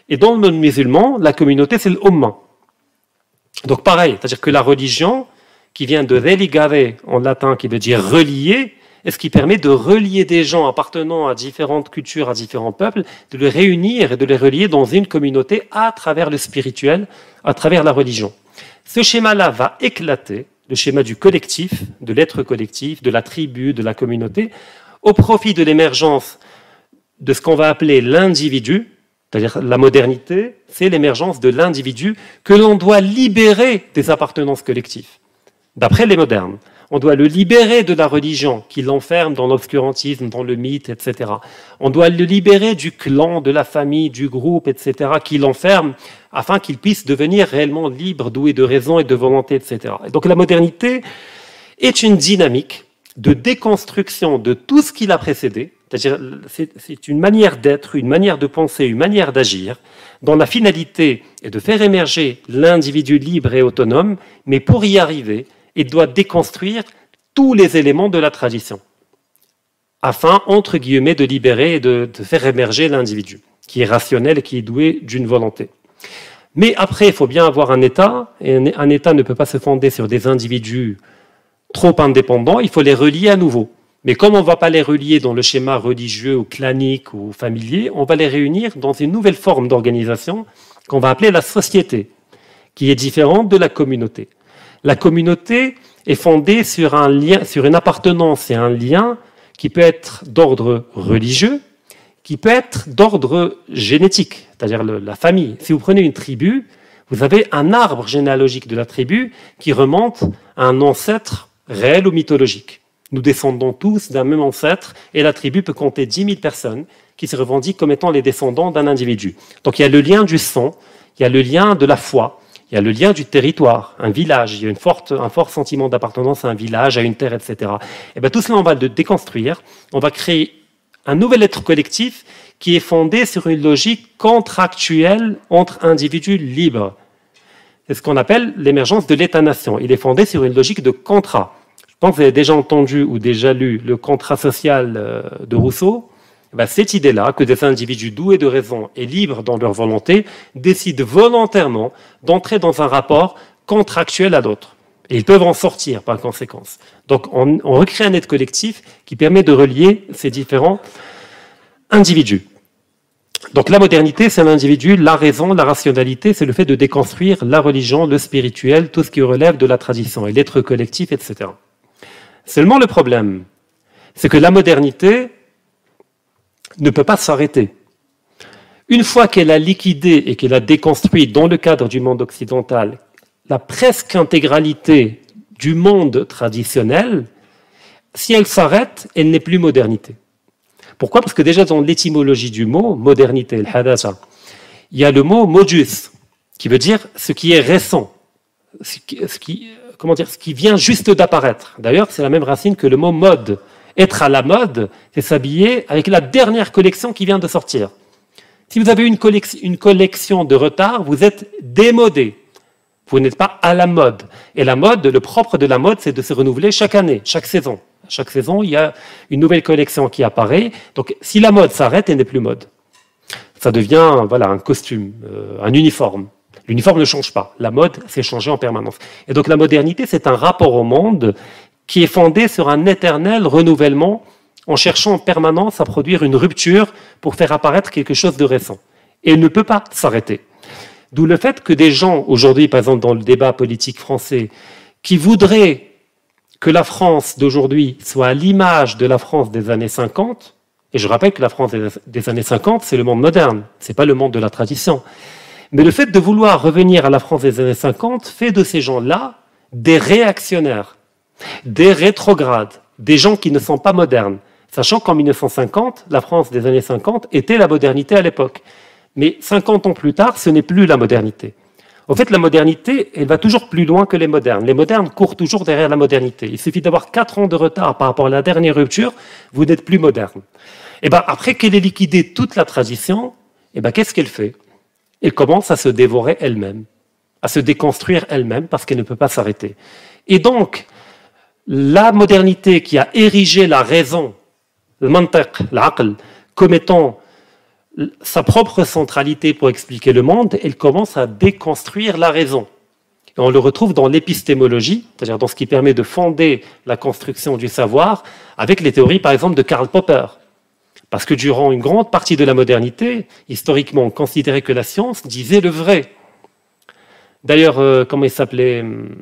Et dans le monde musulman, la communauté, c'est l'umma. Donc pareil, c'est-à-dire que la religion, qui vient de religare en latin, qui veut dire relier, et ce qui permet de relier des gens appartenant à différentes cultures, à différents peuples, de les réunir et de les relier dans une communauté à travers le spirituel, à travers la religion. Ce schéma-là va éclater, le schéma du collectif, de l'être collectif, de la tribu, de la communauté, au profit de l'émergence de ce qu'on va appeler l'individu, c'est-à-dire la modernité, c'est l'émergence de l'individu que l'on doit libérer des appartenances collectives, d'après les modernes. On doit le libérer de la religion qui l'enferme dans l'obscurantisme, dans le mythe, etc. On doit le libérer du clan, de la famille, du groupe, etc. qui l'enferme afin qu'il puisse devenir réellement libre, doué de raison et de volonté, etc. donc la modernité est une dynamique de déconstruction de tout ce qui l'a précédé, c'est-à-dire c'est une manière d'être, une manière de penser, une manière d'agir, dont la finalité est de faire émerger l'individu libre et autonome, mais pour y arriver, il doit déconstruire tous les éléments de la tradition, afin, entre guillemets, de libérer et de, de faire émerger l'individu, qui est rationnel et qui est doué d'une volonté. Mais après, il faut bien avoir un État, et un État ne peut pas se fonder sur des individus trop indépendants, il faut les relier à nouveau. Mais comme on ne va pas les relier dans le schéma religieux ou clanique ou familier, on va les réunir dans une nouvelle forme d'organisation qu'on va appeler la société, qui est différente de la communauté. La communauté est fondée sur un lien, sur une appartenance et un lien qui peut être d'ordre religieux, qui peut être d'ordre génétique, c'est-à-dire la famille. Si vous prenez une tribu, vous avez un arbre généalogique de la tribu qui remonte à un ancêtre réel ou mythologique. Nous descendons tous d'un même ancêtre et la tribu peut compter 10 000 personnes qui se revendiquent comme étant les descendants d'un individu. Donc il y a le lien du sang, il y a le lien de la foi, il y a le lien du territoire, un village, il y a une forte, un fort sentiment d'appartenance à un village, à une terre, etc. Et eh bien tout cela, on va le déconstruire, on va créer un nouvel être collectif qui est fondé sur une logique contractuelle entre individus libres. C'est ce qu'on appelle l'émergence de l'État-nation. Il est fondé sur une logique de contrat. Pense que vous avez déjà entendu ou déjà lu le contrat social euh, de Rousseau. Eh ben, cette idée-là, que des individus doués de raison et libres dans leur volonté décident volontairement d'entrer dans un rapport contractuel à d'autres. Et ils peuvent en sortir par conséquence. Donc on, on recrée un être collectif qui permet de relier ces différents individus. Donc la modernité, c'est l'individu, la raison, la rationalité, c'est le fait de déconstruire la religion, le spirituel, tout ce qui relève de la tradition et l'être collectif, etc. Seulement le problème, c'est que la modernité ne peut pas s'arrêter. Une fois qu'elle a liquidé et qu'elle a déconstruit dans le cadre du monde occidental la presque intégralité du monde traditionnel, si elle s'arrête, elle n'est plus modernité. Pourquoi? Parce que déjà dans l'étymologie du mot, modernité, il y a le mot modus, qui veut dire ce qui est récent, ce qui, comment dire, ce qui vient juste d'apparaître. D'ailleurs, c'est la même racine que le mot mode. Être à la mode, c'est s'habiller avec la dernière collection qui vient de sortir. Si vous avez une collection, de retard, vous êtes démodé. Vous n'êtes pas à la mode. Et la mode, le propre de la mode, c'est de se renouveler chaque année, chaque saison. Chaque saison, il y a une nouvelle collection qui apparaît. Donc, si la mode s'arrête, elle n'est plus mode. Ça devient, voilà, un costume, euh, un uniforme. L'uniforme ne change pas. La mode s'est changée en permanence. Et donc la modernité, c'est un rapport au monde qui est fondé sur un éternel renouvellement en cherchant en permanence à produire une rupture pour faire apparaître quelque chose de récent. Et il ne peut pas s'arrêter. D'où le fait que des gens, aujourd'hui, par exemple dans le débat politique français, qui voudraient que la France d'aujourd'hui soit à l'image de la France des années 50, et je rappelle que la France des années 50, c'est le monde moderne, c'est pas le monde de la tradition. Mais le fait de vouloir revenir à la France des années 50 fait de ces gens-là des réactionnaires, des rétrogrades, des gens qui ne sont pas modernes. Sachant qu'en 1950, la France des années 50 était la modernité à l'époque. Mais 50 ans plus tard, ce n'est plus la modernité. En fait, la modernité, elle va toujours plus loin que les modernes. Les modernes courent toujours derrière la modernité. Il suffit d'avoir 4 ans de retard par rapport à la dernière rupture, vous n'êtes plus moderne. Et eh ben, après qu'elle ait liquidé toute la tradition, eh ben, qu'est-ce qu'elle fait? Elle commence à se dévorer elle-même, à se déconstruire elle-même parce qu'elle ne peut pas s'arrêter. Et donc, la modernité qui a érigé la raison, le mantiq, l'aql, comme étant sa propre centralité pour expliquer le monde, elle commence à déconstruire la raison. Et on le retrouve dans l'épistémologie, c'est-à-dire dans ce qui permet de fonder la construction du savoir, avec les théories, par exemple, de Karl Popper. Parce que durant une grande partie de la modernité, historiquement, on considérait que la science disait le vrai. D'ailleurs, euh, comment il s'appelait hum,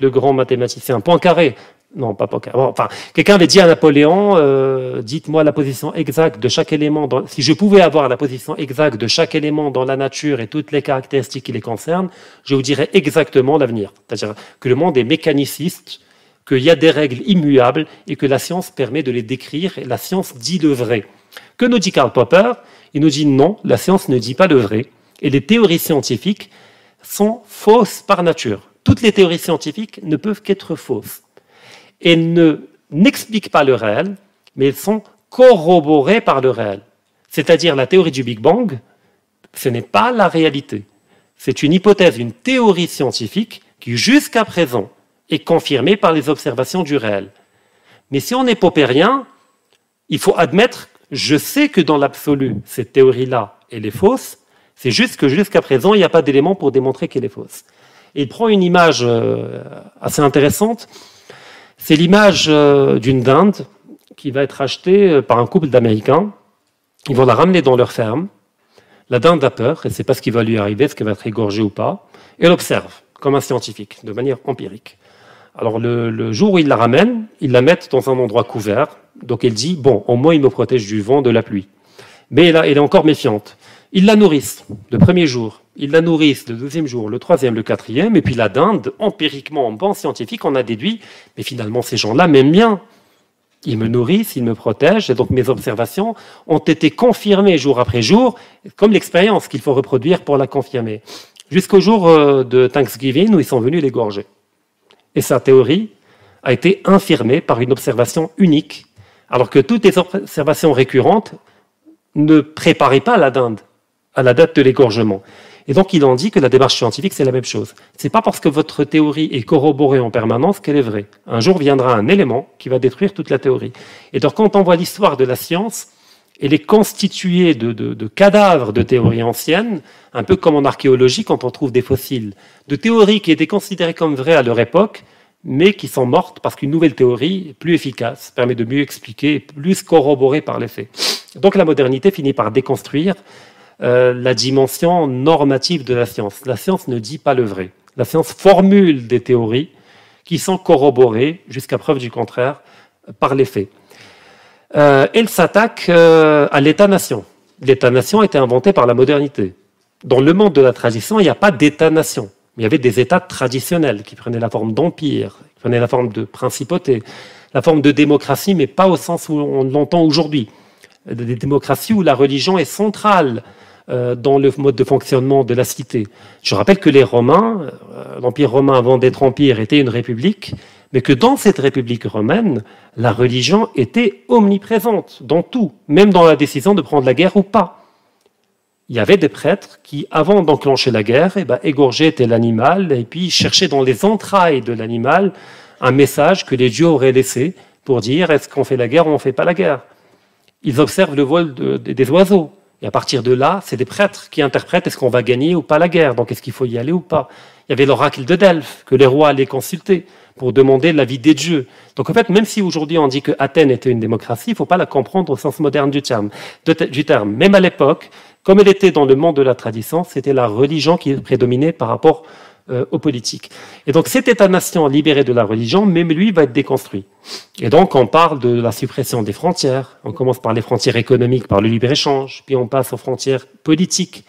Le grand mathématicien? Poincaré. Non, pas Poker. enfin, quelqu'un avait dit à Napoléon, euh, dites-moi la position exacte de chaque élément. si je pouvais avoir la position exacte de chaque élément dans la nature et toutes les caractéristiques qui les concernent, je vous dirais exactement l'avenir. C'est-à-dire que le monde est mécaniciste, qu'il y a des règles immuables et que la science permet de les décrire et la science dit le vrai. Que nous dit Karl Popper? Il nous dit non, la science ne dit pas le vrai et les théories scientifiques sont fausses par nature. Toutes les théories scientifiques ne peuvent qu'être fausses et ne n'expliquent pas le réel, mais elles sont corroborées par le réel. C'est-à-dire la théorie du Big Bang, ce n'est pas la réalité. C'est une hypothèse, une théorie scientifique qui jusqu'à présent est confirmée par les observations du réel. Mais si on est popérien, il faut admettre, je sais que dans l'absolu, cette théorie-là, elle est fausse, c'est juste que jusqu'à présent, il n'y a pas d'éléments pour démontrer qu'elle est fausse. Et il prend une image euh, assez intéressante c'est l'image euh, d'une dinde qui va être achetée euh, par un couple d'Américains. Ils vont la ramener dans leur ferme. La dinde a peur, elle ne sait pas ce qui va lui arriver, est-ce qu'elle va être égorgée ou pas. Et elle observe, comme un scientifique, de manière empirique. Alors le, jour où il la ramène, ils la mettent dans un endroit couvert. Donc elle dit, bon, au moins il me protège du vent, de la pluie. Mais elle, elle est encore méfiante. Ils la nourrissent le premier jour, ils la nourrissent le deuxième jour, le troisième, le quatrième, et puis la dinde, empiriquement, en bon scientifique, on a déduit, mais finalement ces gens-là m'aiment bien. Ils me nourrissent, ils me protègent, et donc mes observations ont été confirmées jour après jour, comme l'expérience qu'il faut reproduire pour la confirmer. Jusqu'au jour euh, de Thanksgiving où ils sont venus l'égorger. Et sa théorie a été infirmée par une observation unique, alors que toutes les observations récurrentes ne préparaient pas la dinde à la date de l'égorgement. Et donc il en dit que la démarche scientifique, c'est la même chose. Ce n'est pas parce que votre théorie est corroborée en permanence qu'elle est vraie. Un jour viendra un élément qui va détruire toute la théorie. Et donc quand on voit l'histoire de la science, elle est constituée de, cadavres de théories anciennes, un peu comme en archéologie quand on trouve des fossiles, de théories qui étaient considérées comme vraies à leur époque, mais qui sont mortes parce qu'une nouvelle théorie, plus efficace, permet de mieux expliquer, plus corroborer par les faits. Donc la modernité finit par déconstruire euh, la dimension normative de la science. La science ne dit pas le vrai. La science formule des théories qui sont corroborées, jusqu'à preuve du contraire, par les faits. Euh, elle s'attaque euh, à l'État-nation. L'État-nation a été inventé par la modernité. Dans le monde de la tradition, il n'y a pas d'État-nation. Il y avait des États traditionnels qui prenaient la forme d'empire, qui prenaient la forme de principauté, la forme de démocratie, mais pas au sens où on l'entend aujourd'hui. Des démocraties où la religion est centrale euh, dans le mode de fonctionnement de la cité. Je rappelle que les Romains, euh, l'Empire romain avant d'être empire était une république, mais que dans cette république romaine, la religion était omniprésente dans tout, même dans la décision de prendre la guerre ou pas. Il y avait des prêtres qui, avant d'enclencher la guerre, eh ben, égorgeaient tel animal et puis cherchaient dans les entrailles de l'animal un message que les dieux auraient laissé pour dire est-ce qu'on fait la guerre ou on ne fait pas la guerre? Ils observent le vol des oiseaux. Et à partir de là, c'est des prêtres qui interprètent est-ce qu'on va gagner ou pas la guerre, donc est-ce qu'il faut y aller ou pas? Il y avait l'oracle de Delphes que les rois allaient consulter pour demander l'avis des dieux. Donc en fait, même si aujourd'hui on dit que Athènes était une démocratie, il faut pas la comprendre au sens moderne du terme. du terme. Même à l'époque, comme elle était dans le monde de la tradition, c'était la religion qui prédominait par rapport euh, aux politiques. Et donc cet État-nation libéré de la religion, même lui, va être déconstruit. Et donc on parle de la suppression des frontières. On commence par les frontières économiques, par le libre-échange, puis on passe aux frontières politiques,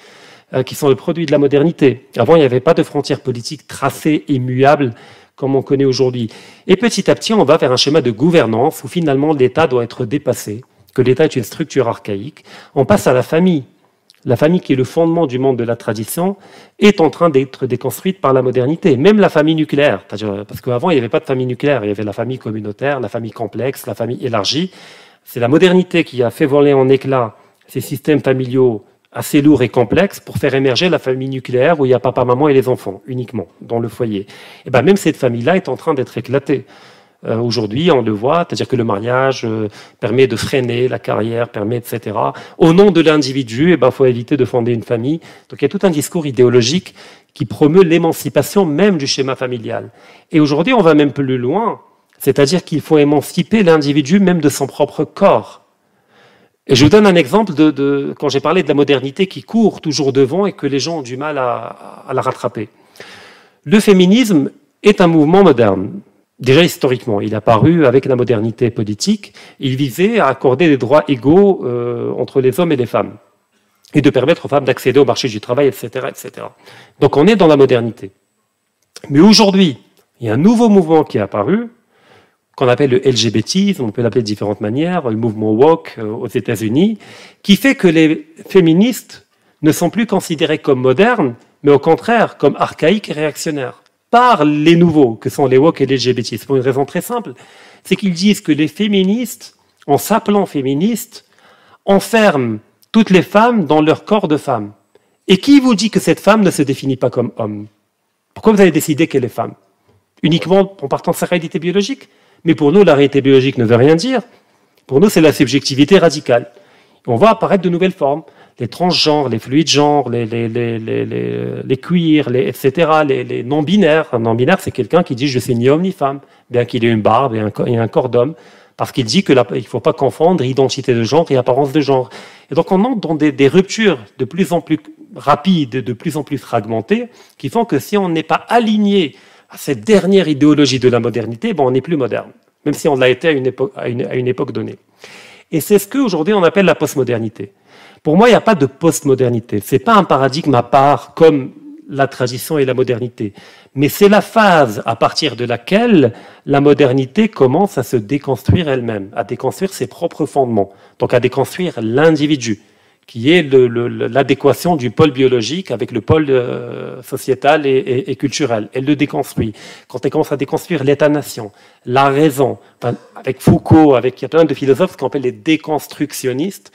euh, qui sont le produit de la modernité. Avant, il n'y avait pas de frontières politiques tracées et muables comme on connaît aujourd'hui. Et petit à petit, on va vers un schéma de gouvernance où finalement l'État doit être dépassé, que l'État est une structure archaïque. On passe à la famille la famille qui est le fondement du monde de la tradition, est en train d'être déconstruite par la modernité. Même la famille nucléaire, parce qu'avant, il n'y avait pas de famille nucléaire, il y avait la famille communautaire, la famille complexe, la famille élargie. C'est la modernité qui a fait voler en éclat ces systèmes familiaux assez lourds et complexes pour faire émerger la famille nucléaire où il y a papa, maman et les enfants uniquement dans le foyer. Et ben même cette famille-là est en train d'être éclatée. Euh, aujourd'hui, on le voit, c'est-à-dire que le mariage euh, permet de freiner la carrière, permet, etc. Au nom de l'individu, il eh ben, faut éviter de fonder une famille. Donc il y a tout un discours idéologique qui promeut l'émancipation même du schéma familial. Et aujourd'hui, on va même plus loin, c'est-à-dire qu'il faut émanciper l'individu même de son propre corps. Et je vous donne un exemple de, quand j'ai parlé de la modernité qui court toujours devant et que les gens ont du mal à, la rattraper. Le féminisme est un mouvement moderne Déjà historiquement, il est apparu avec la modernité politique. Il visait à accorder des droits égaux euh, entre les hommes et les femmes et de permettre aux femmes d'accéder au marché du travail, etc., etc. Donc on est dans la modernité. Mais aujourd'hui, il y a un nouveau mouvement qui est apparu, qu'on appelle le LGBT, on peut l'appeler de différentes manières, le mouvement woke euh, aux États-Unis, qui fait que les féministes ne sont plus considérés comme modernes, mais au contraire comme archaïques et réactionnaires par les nouveaux, que sont les woke et les LGBT. C'est pour une raison très simple, c'est qu'ils disent que les féministes, en s'appelant féministes, enferment toutes les femmes dans leur corps de femme. Et qui vous dit que cette femme ne se définit pas comme homme? Pourquoi vous avez décidé qu'elle est femme? Uniquement en partant de sa réalité biologique? Mais pour nous, la réalité biologique ne veut rien dire. Pour nous, c'est la subjectivité radicale. On voit apparaître de nouvelles formes. Les transgenres, les fluides genres, les, les, les, les, les, etc., les, non-binaires. Un non-binaire, c'est quelqu'un qui dit je suis ni homme ni femme, bien qu'il ait une barbe et un, corps d'homme parce qu'il dit qu'il ne faut pas confondre identité de genre et apparence de genre. Et donc on entre dans des, ruptures de plus en plus rapides, de plus en plus fragmentées, qui font que si on n'est pas aligné à cette dernière idéologie de la modernité, bon, on n'est plus moderne, même si on l'a été à une époque, à une, époque donnée. Et c'est ce qu'aujourd'hui on appelle la postmodernité. Pour moi, il n'y a pas de postmodernité. Ce n'est pas un paradigme à part comme la tradition et la modernité. Mais c'est la phase à partir de laquelle la modernité commence à se déconstruire elle-même, à déconstruire ses propres fondements, donc à déconstruire l'individu, qui est l'adéquation du pôle biologique avec le pôle euh, sociétal et, culturel. Elle le déconstruit. Quand elle commence à déconstruire l'État-nation, la raison, avec Foucault, avec il y a plein de philosophes qu'on appelle les déconstructionnistes,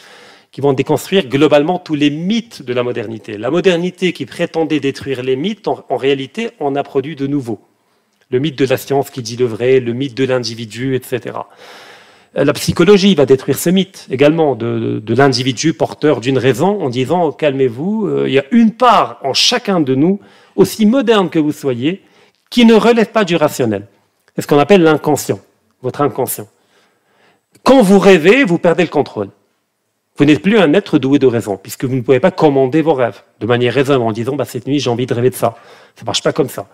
qui vont déconstruire globalement tous les mythes de la modernité. La modernité qui prétendait détruire les mythes, en, réalité, en a produit de nouveaux. Le mythe de la science qui dit le vrai, le mythe de l'individu, etc. Euh, la psychologie va détruire ce mythe également de, l'individu porteur d'une raison en disant calmez-vous, euh, il y a une part en chacun de nous, aussi moderne que vous soyez, qui ne relève pas du rationnel. C'est ce qu'on appelle l'inconscient, votre inconscient. Quand vous rêvez, vous perdez le contrôle. Vous n'êtes plus un être doué de raison, puisque vous ne pouvez pas commander vos rêves de manière raisonnable en disant bah, cette nuit j'ai envie de rêver de ça. Ça ne marche pas comme ça.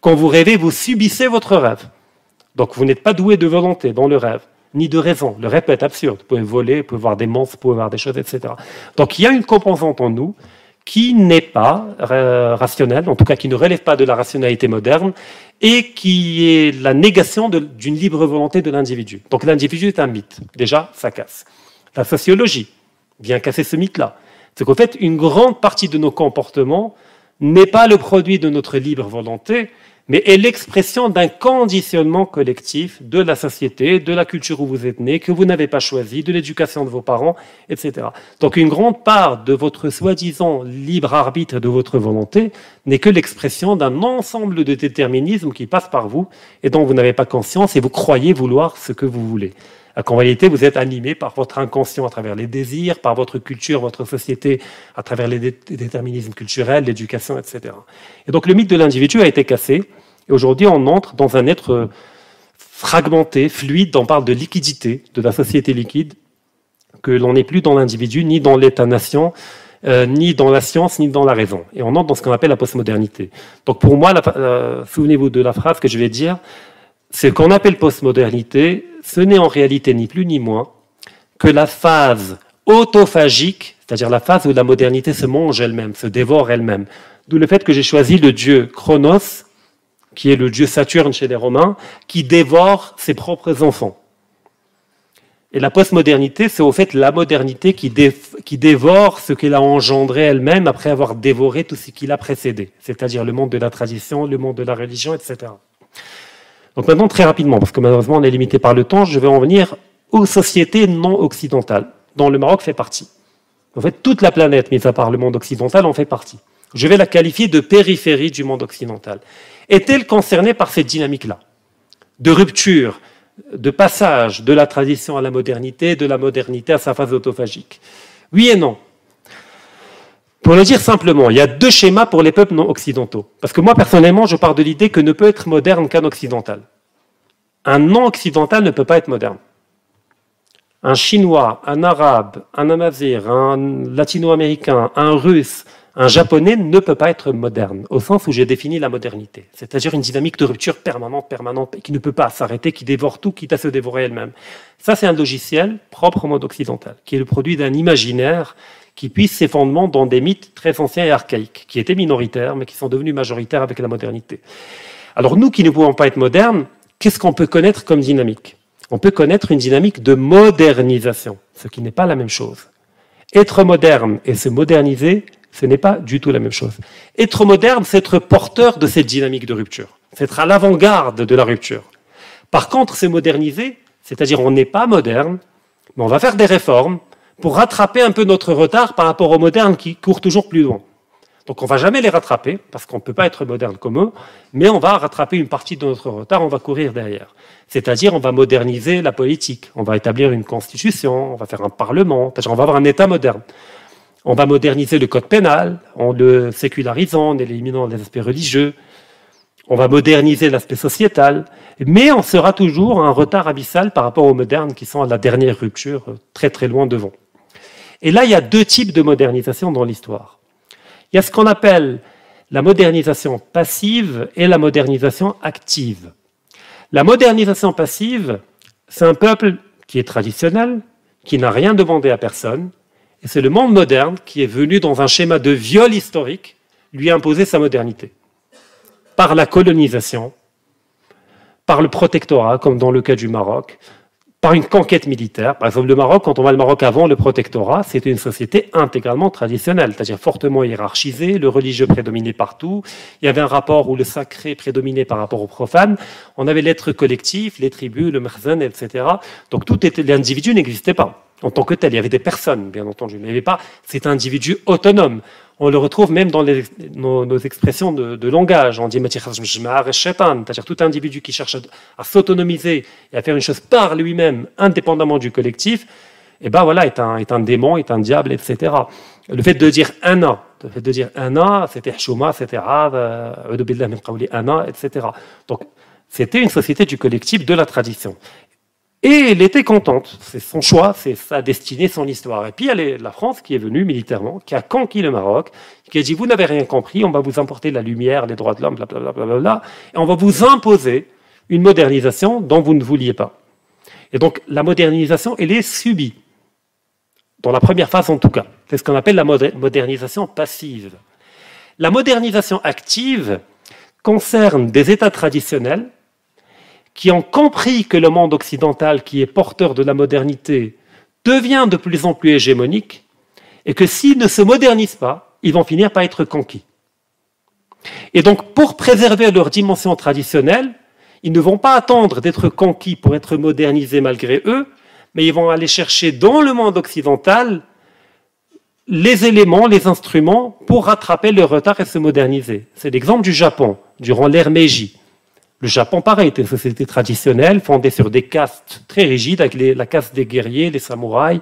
Quand vous rêvez, vous subissez votre rêve. Donc vous n'êtes pas doué de volonté dans le rêve, ni de raison. Le rêve peut être absurde. Vous pouvez voler, vous pouvez voir des monstres, vous pouvez voir des choses, etc. Donc il y a une composante en nous qui n'est pas euh, rationnelle, en tout cas qui ne relève pas de la rationalité moderne, et qui est la négation d'une libre volonté de l'individu. Donc l'individu est un mythe. Déjà, ça casse. La sociologie, bien casser ce mythe-là. C'est qu'en fait, une grande partie de nos comportements n'est pas le produit de notre libre volonté, mais est l'expression d'un conditionnement collectif de la société, de la culture où vous êtes né, que vous n'avez pas choisi, de l'éducation de vos parents, etc. Donc une grande part de votre soi-disant libre arbitre de votre volonté n'est que l'expression d'un ensemble de déterminismes qui passent par vous et dont vous n'avez pas conscience et vous croyez vouloir ce que vous voulez qu'en réalité, vous êtes animé par votre inconscient à travers les désirs, par votre culture, votre société, à travers les déterminismes culturels, l'éducation, etc. Et donc le mythe de l'individu a été cassé, et aujourd'hui on entre dans un être fragmenté, fluide, on parle de liquidité, de la société liquide, que l'on n'est plus dans l'individu, ni dans l'État-nation, euh, ni dans la science, ni dans la raison. Et on entre dans ce qu'on appelle la postmodernité. Donc pour moi, euh, souvenez-vous de la phrase que je vais dire, ce qu'on appelle postmodernité, ce n'est en réalité ni plus ni moins que la phase autophagique, c'est-à-dire la phase où la modernité se mange elle-même, se dévore elle-même. D'où le fait que j'ai choisi le dieu Chronos, qui est le dieu Saturne chez les Romains, qui dévore ses propres enfants. Et la postmodernité, c'est au fait la modernité qui, qui dévore ce qu'elle a engendré elle-même après avoir dévoré tout ce qui l'a précédé, c'est-à-dire le monde de la tradition, le monde de la religion, etc. Donc maintenant, très rapidement, parce que malheureusement on est limité par le temps, je vais en venir aux sociétés non occidentales, dont le Maroc fait partie. En fait, toute la planète, mis à part le monde occidental, en fait partie. Je vais la qualifier de périphérie du monde occidental. Est-elle concernée par cette dynamique-là De rupture, de passage de la tradition à la modernité, de la modernité à sa phase autophagique? Oui et non. Pour le dire simplement, il y a deux schémas pour les peuples non occidentaux. Parce que moi, personnellement, je pars de l'idée que ne peut être moderne qu'un occidental. Un non occidental ne peut pas être moderne. Un chinois, un arabe, un amazir, un latino-américain, un russe, Un japonais ne peut pas être moderne, au sens où j'ai défini la modernité, c'est-à-dire une dynamique de rupture permanente, permanente, qui ne peut pas s'arrêter, qui dévore tout, quitte à se dévorer elle-même. Ça, c'est un logiciel propre au mode occidental, qui est le produit d'un imaginaire qui puise ses fondements dans des mythes très anciens et archaïques, qui étaient minoritaires, mais qui sont devenus majoritaires avec la modernité. Alors nous qui ne pouvons pas être modernes, qu'est-ce qu'on peut connaître comme dynamique? On peut connaître une dynamique de modernisation, ce qui n'est pas la même chose. Être moderne et se moderniser, ce n'est pas du tout la même chose. Être moderne, c'est être porteur de cette dynamique de rupture. C'est être à l'avant-garde de la rupture. Par contre, se moderniser, c'est-à-dire on n'est pas moderne, mais on va faire des réformes pour rattraper un peu notre retard par rapport aux modernes qui courent toujours plus loin. Donc on ne va jamais les rattraper, parce qu'on ne peut pas être moderne comme eux, mais on va rattraper une partie de notre retard, on va courir derrière. C'est-à-dire on va moderniser la politique, on va établir une constitution, on va faire un parlement, on va avoir un État moderne. On va moderniser le code pénal en le sécularisant, en éliminant les aspects religieux. On va moderniser l'aspect sociétal, mais on sera toujours un retard abyssal par rapport aux modernes qui sont à la dernière rupture, très très loin devant. Et là, il y a deux types de modernisation dans l'histoire. Il y a ce qu'on appelle la modernisation passive et la modernisation active. La modernisation passive, c'est un peuple qui est traditionnel, qui n'a rien demandé à personne, et c'est le monde moderne qui est venu dans un schéma de viol historique lui imposer sa modernité. Par la colonisation, par le protectorat, comme dans le cas du Maroc, par une conquête militaire. Par exemple, le Maroc, quand on va au Maroc avant le protectorat, c'était une société intégralement traditionnelle, c'est-à-dire fortement hiérarchisée, le religieux prédominait partout, il y avait un rapport où le sacré prédominait par rapport au profane, on avait l'être collectif, les tribus, le merzen, etc. Donc tout était, l'individu n'existait pas en tant que tel. Il y avait des personnes, bien entendu, mais il n'y avait pas cet individu autonome. On le retrouve même dans nos, expressions de, langage. On dit c'est-à-dire tout individu qui cherche à, s'autonomiser et à faire une chose par lui-même, indépendamment du collectif, eh ben voilà, est un, est un démon, est un diable, etc. Le fait de dire un an, le fait de dire un an, c'était chouma, c'était etc. Donc, c'était une société du collectif, de la tradition. Et elle était contente. C'est son choix, c'est sa destinée, son histoire. Et puis y a la France qui est venue militairement, qui a conquis le Maroc, qui a dit vous n'avez rien compris, on va vous importer la lumière, les droits de l'homme, blablabla, et on va vous imposer une modernisation dont vous ne vouliez pas. Et donc la modernisation, elle est subie. Dans la première phase en tout cas. C'est ce qu'on appelle la modernisation passive. La modernisation active concerne des États traditionnels qui ont compris que le monde occidental, qui est porteur de la modernité, devient de plus en plus hégémonique, et que s'ils ne se modernisent pas, ils vont finir par être conquis. Et donc, pour préserver leur dimension traditionnelle, ils ne vont pas attendre d'être conquis pour être modernisés malgré eux, mais ils vont aller chercher dans le monde occidental les éléments, les instruments pour rattraper leur retard et se moderniser. C'est l'exemple du Japon, durant l'ère Meiji. Le Japon, pareil, était une société traditionnelle, fondée sur des castes très rigides, avec la caste des guerriers, les samouraïs,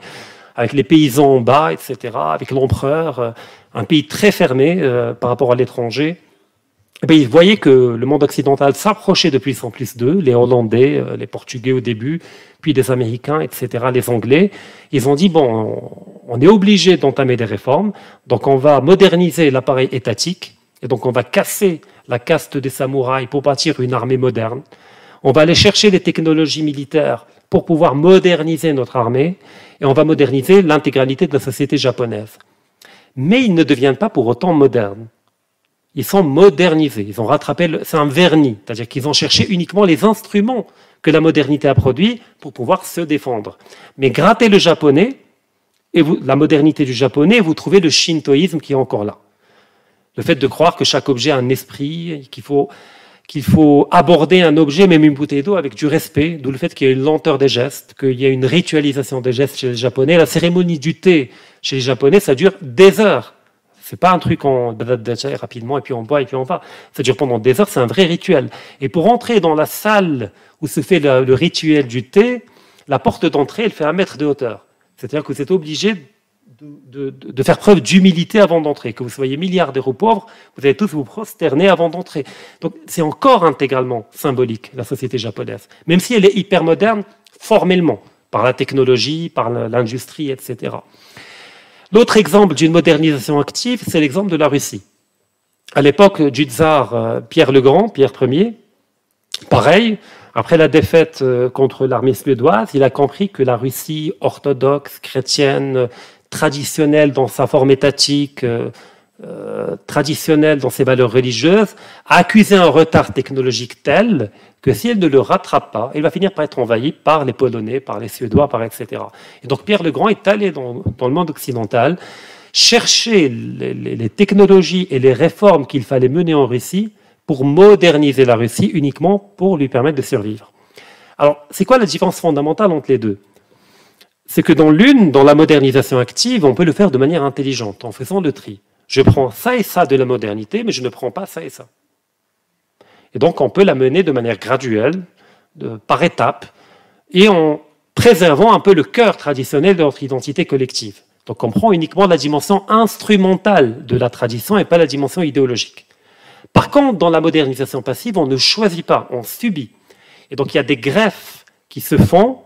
avec les paysans en bas, etc., avec l'empereur, euh, un pays très fermé euh, par rapport à l'étranger. Et eh ils voyaient que le monde occidental s'approchait de plus en plus d'eux, les Hollandais, euh, les Portugais au début, puis les Américains, etc., les Anglais. Ils ont dit, bon, on est obligé d'entamer des réformes, donc on va moderniser l'appareil étatique, et donc on va casser la caste des samouraïs pour bâtir une armée moderne. On va aller chercher les technologies militaires pour pouvoir moderniser notre armée et on va moderniser l'intégralité de la société japonaise. Mais ils ne deviennent pas pour autant modernes. Ils sont modernisés, ils ont rattrapé, c'est un vernis, c'est-à-dire qu'ils ont cherché uniquement les instruments que la modernité a produits pour pouvoir se défendre. Mais grattez le japonais, et la modernité du japonais, vous trouvez le shintoïsme qui est encore là. Le fait de croire que chaque objet a un esprit, qu'il faut, qu'il faut aborder un objet, même une bouteille d'eau, avec du respect, d'où le fait qu'il y a une lenteur des gestes, qu'il y a une ritualisation des gestes chez les Japonais. La cérémonie du thé chez les Japonais, ça dure des heures. C'est pas un truc en rapidement et puis on boit et puis on va. Ça dure pendant des heures, c'est un vrai rituel. Et pour entrer dans la salle où se fait le, le rituel du thé, la porte d'entrée, elle fait un mètre de hauteur. C'est-à-dire que vous êtes obligé de, faire preuve d'humilité avant d'entrer. Que vous soyez milliardaire ou pauvre, vous allez tous vous prosterner avant d'entrer. Donc c'est encore intégralement symbolique, la société japonaise. Même si elle est hyper moderne formellement, par la technologie, par l'industrie, etc. L'autre exemple d'une modernisation active, c'est l'exemple de la Russie. À l'époque du tsar euh, Pierre le Grand, Pierre Ier, pareil, après la défaite euh, contre l'armée suédoise, il a compris que la Russie orthodoxe, chrétienne, traditionnelle dans sa forme étatique, euh, traditionnelle dans ses valeurs religieuses, a accusé un retard technologique tel que si elle ne le rattrape pas, elle va finir par être envahie par les Polonais, par les Suédois, par etc. Et donc Pierre le Grand est allé dans, le monde occidental chercher les, technologies et les réformes qu'il fallait mener en Russie pour moderniser la Russie uniquement pour lui permettre de survivre. Alors, c'est quoi la différence fondamentale entre les deux? C'est que dans l'une, dans la modernisation active, on peut le faire de manière intelligente, en faisant le tri. Je prends ça et ça de la modernité, mais je ne prends pas ça et ça. Et donc, on peut la mener de manière graduelle, par étapes, et en préservant un peu le cœur traditionnel de notre identité collective. Donc, on prend uniquement la dimension instrumentale de la tradition et pas la dimension idéologique. Par contre, dans la modernisation passive, on ne choisit pas, on subit. Et donc, il y a des greffes qui se font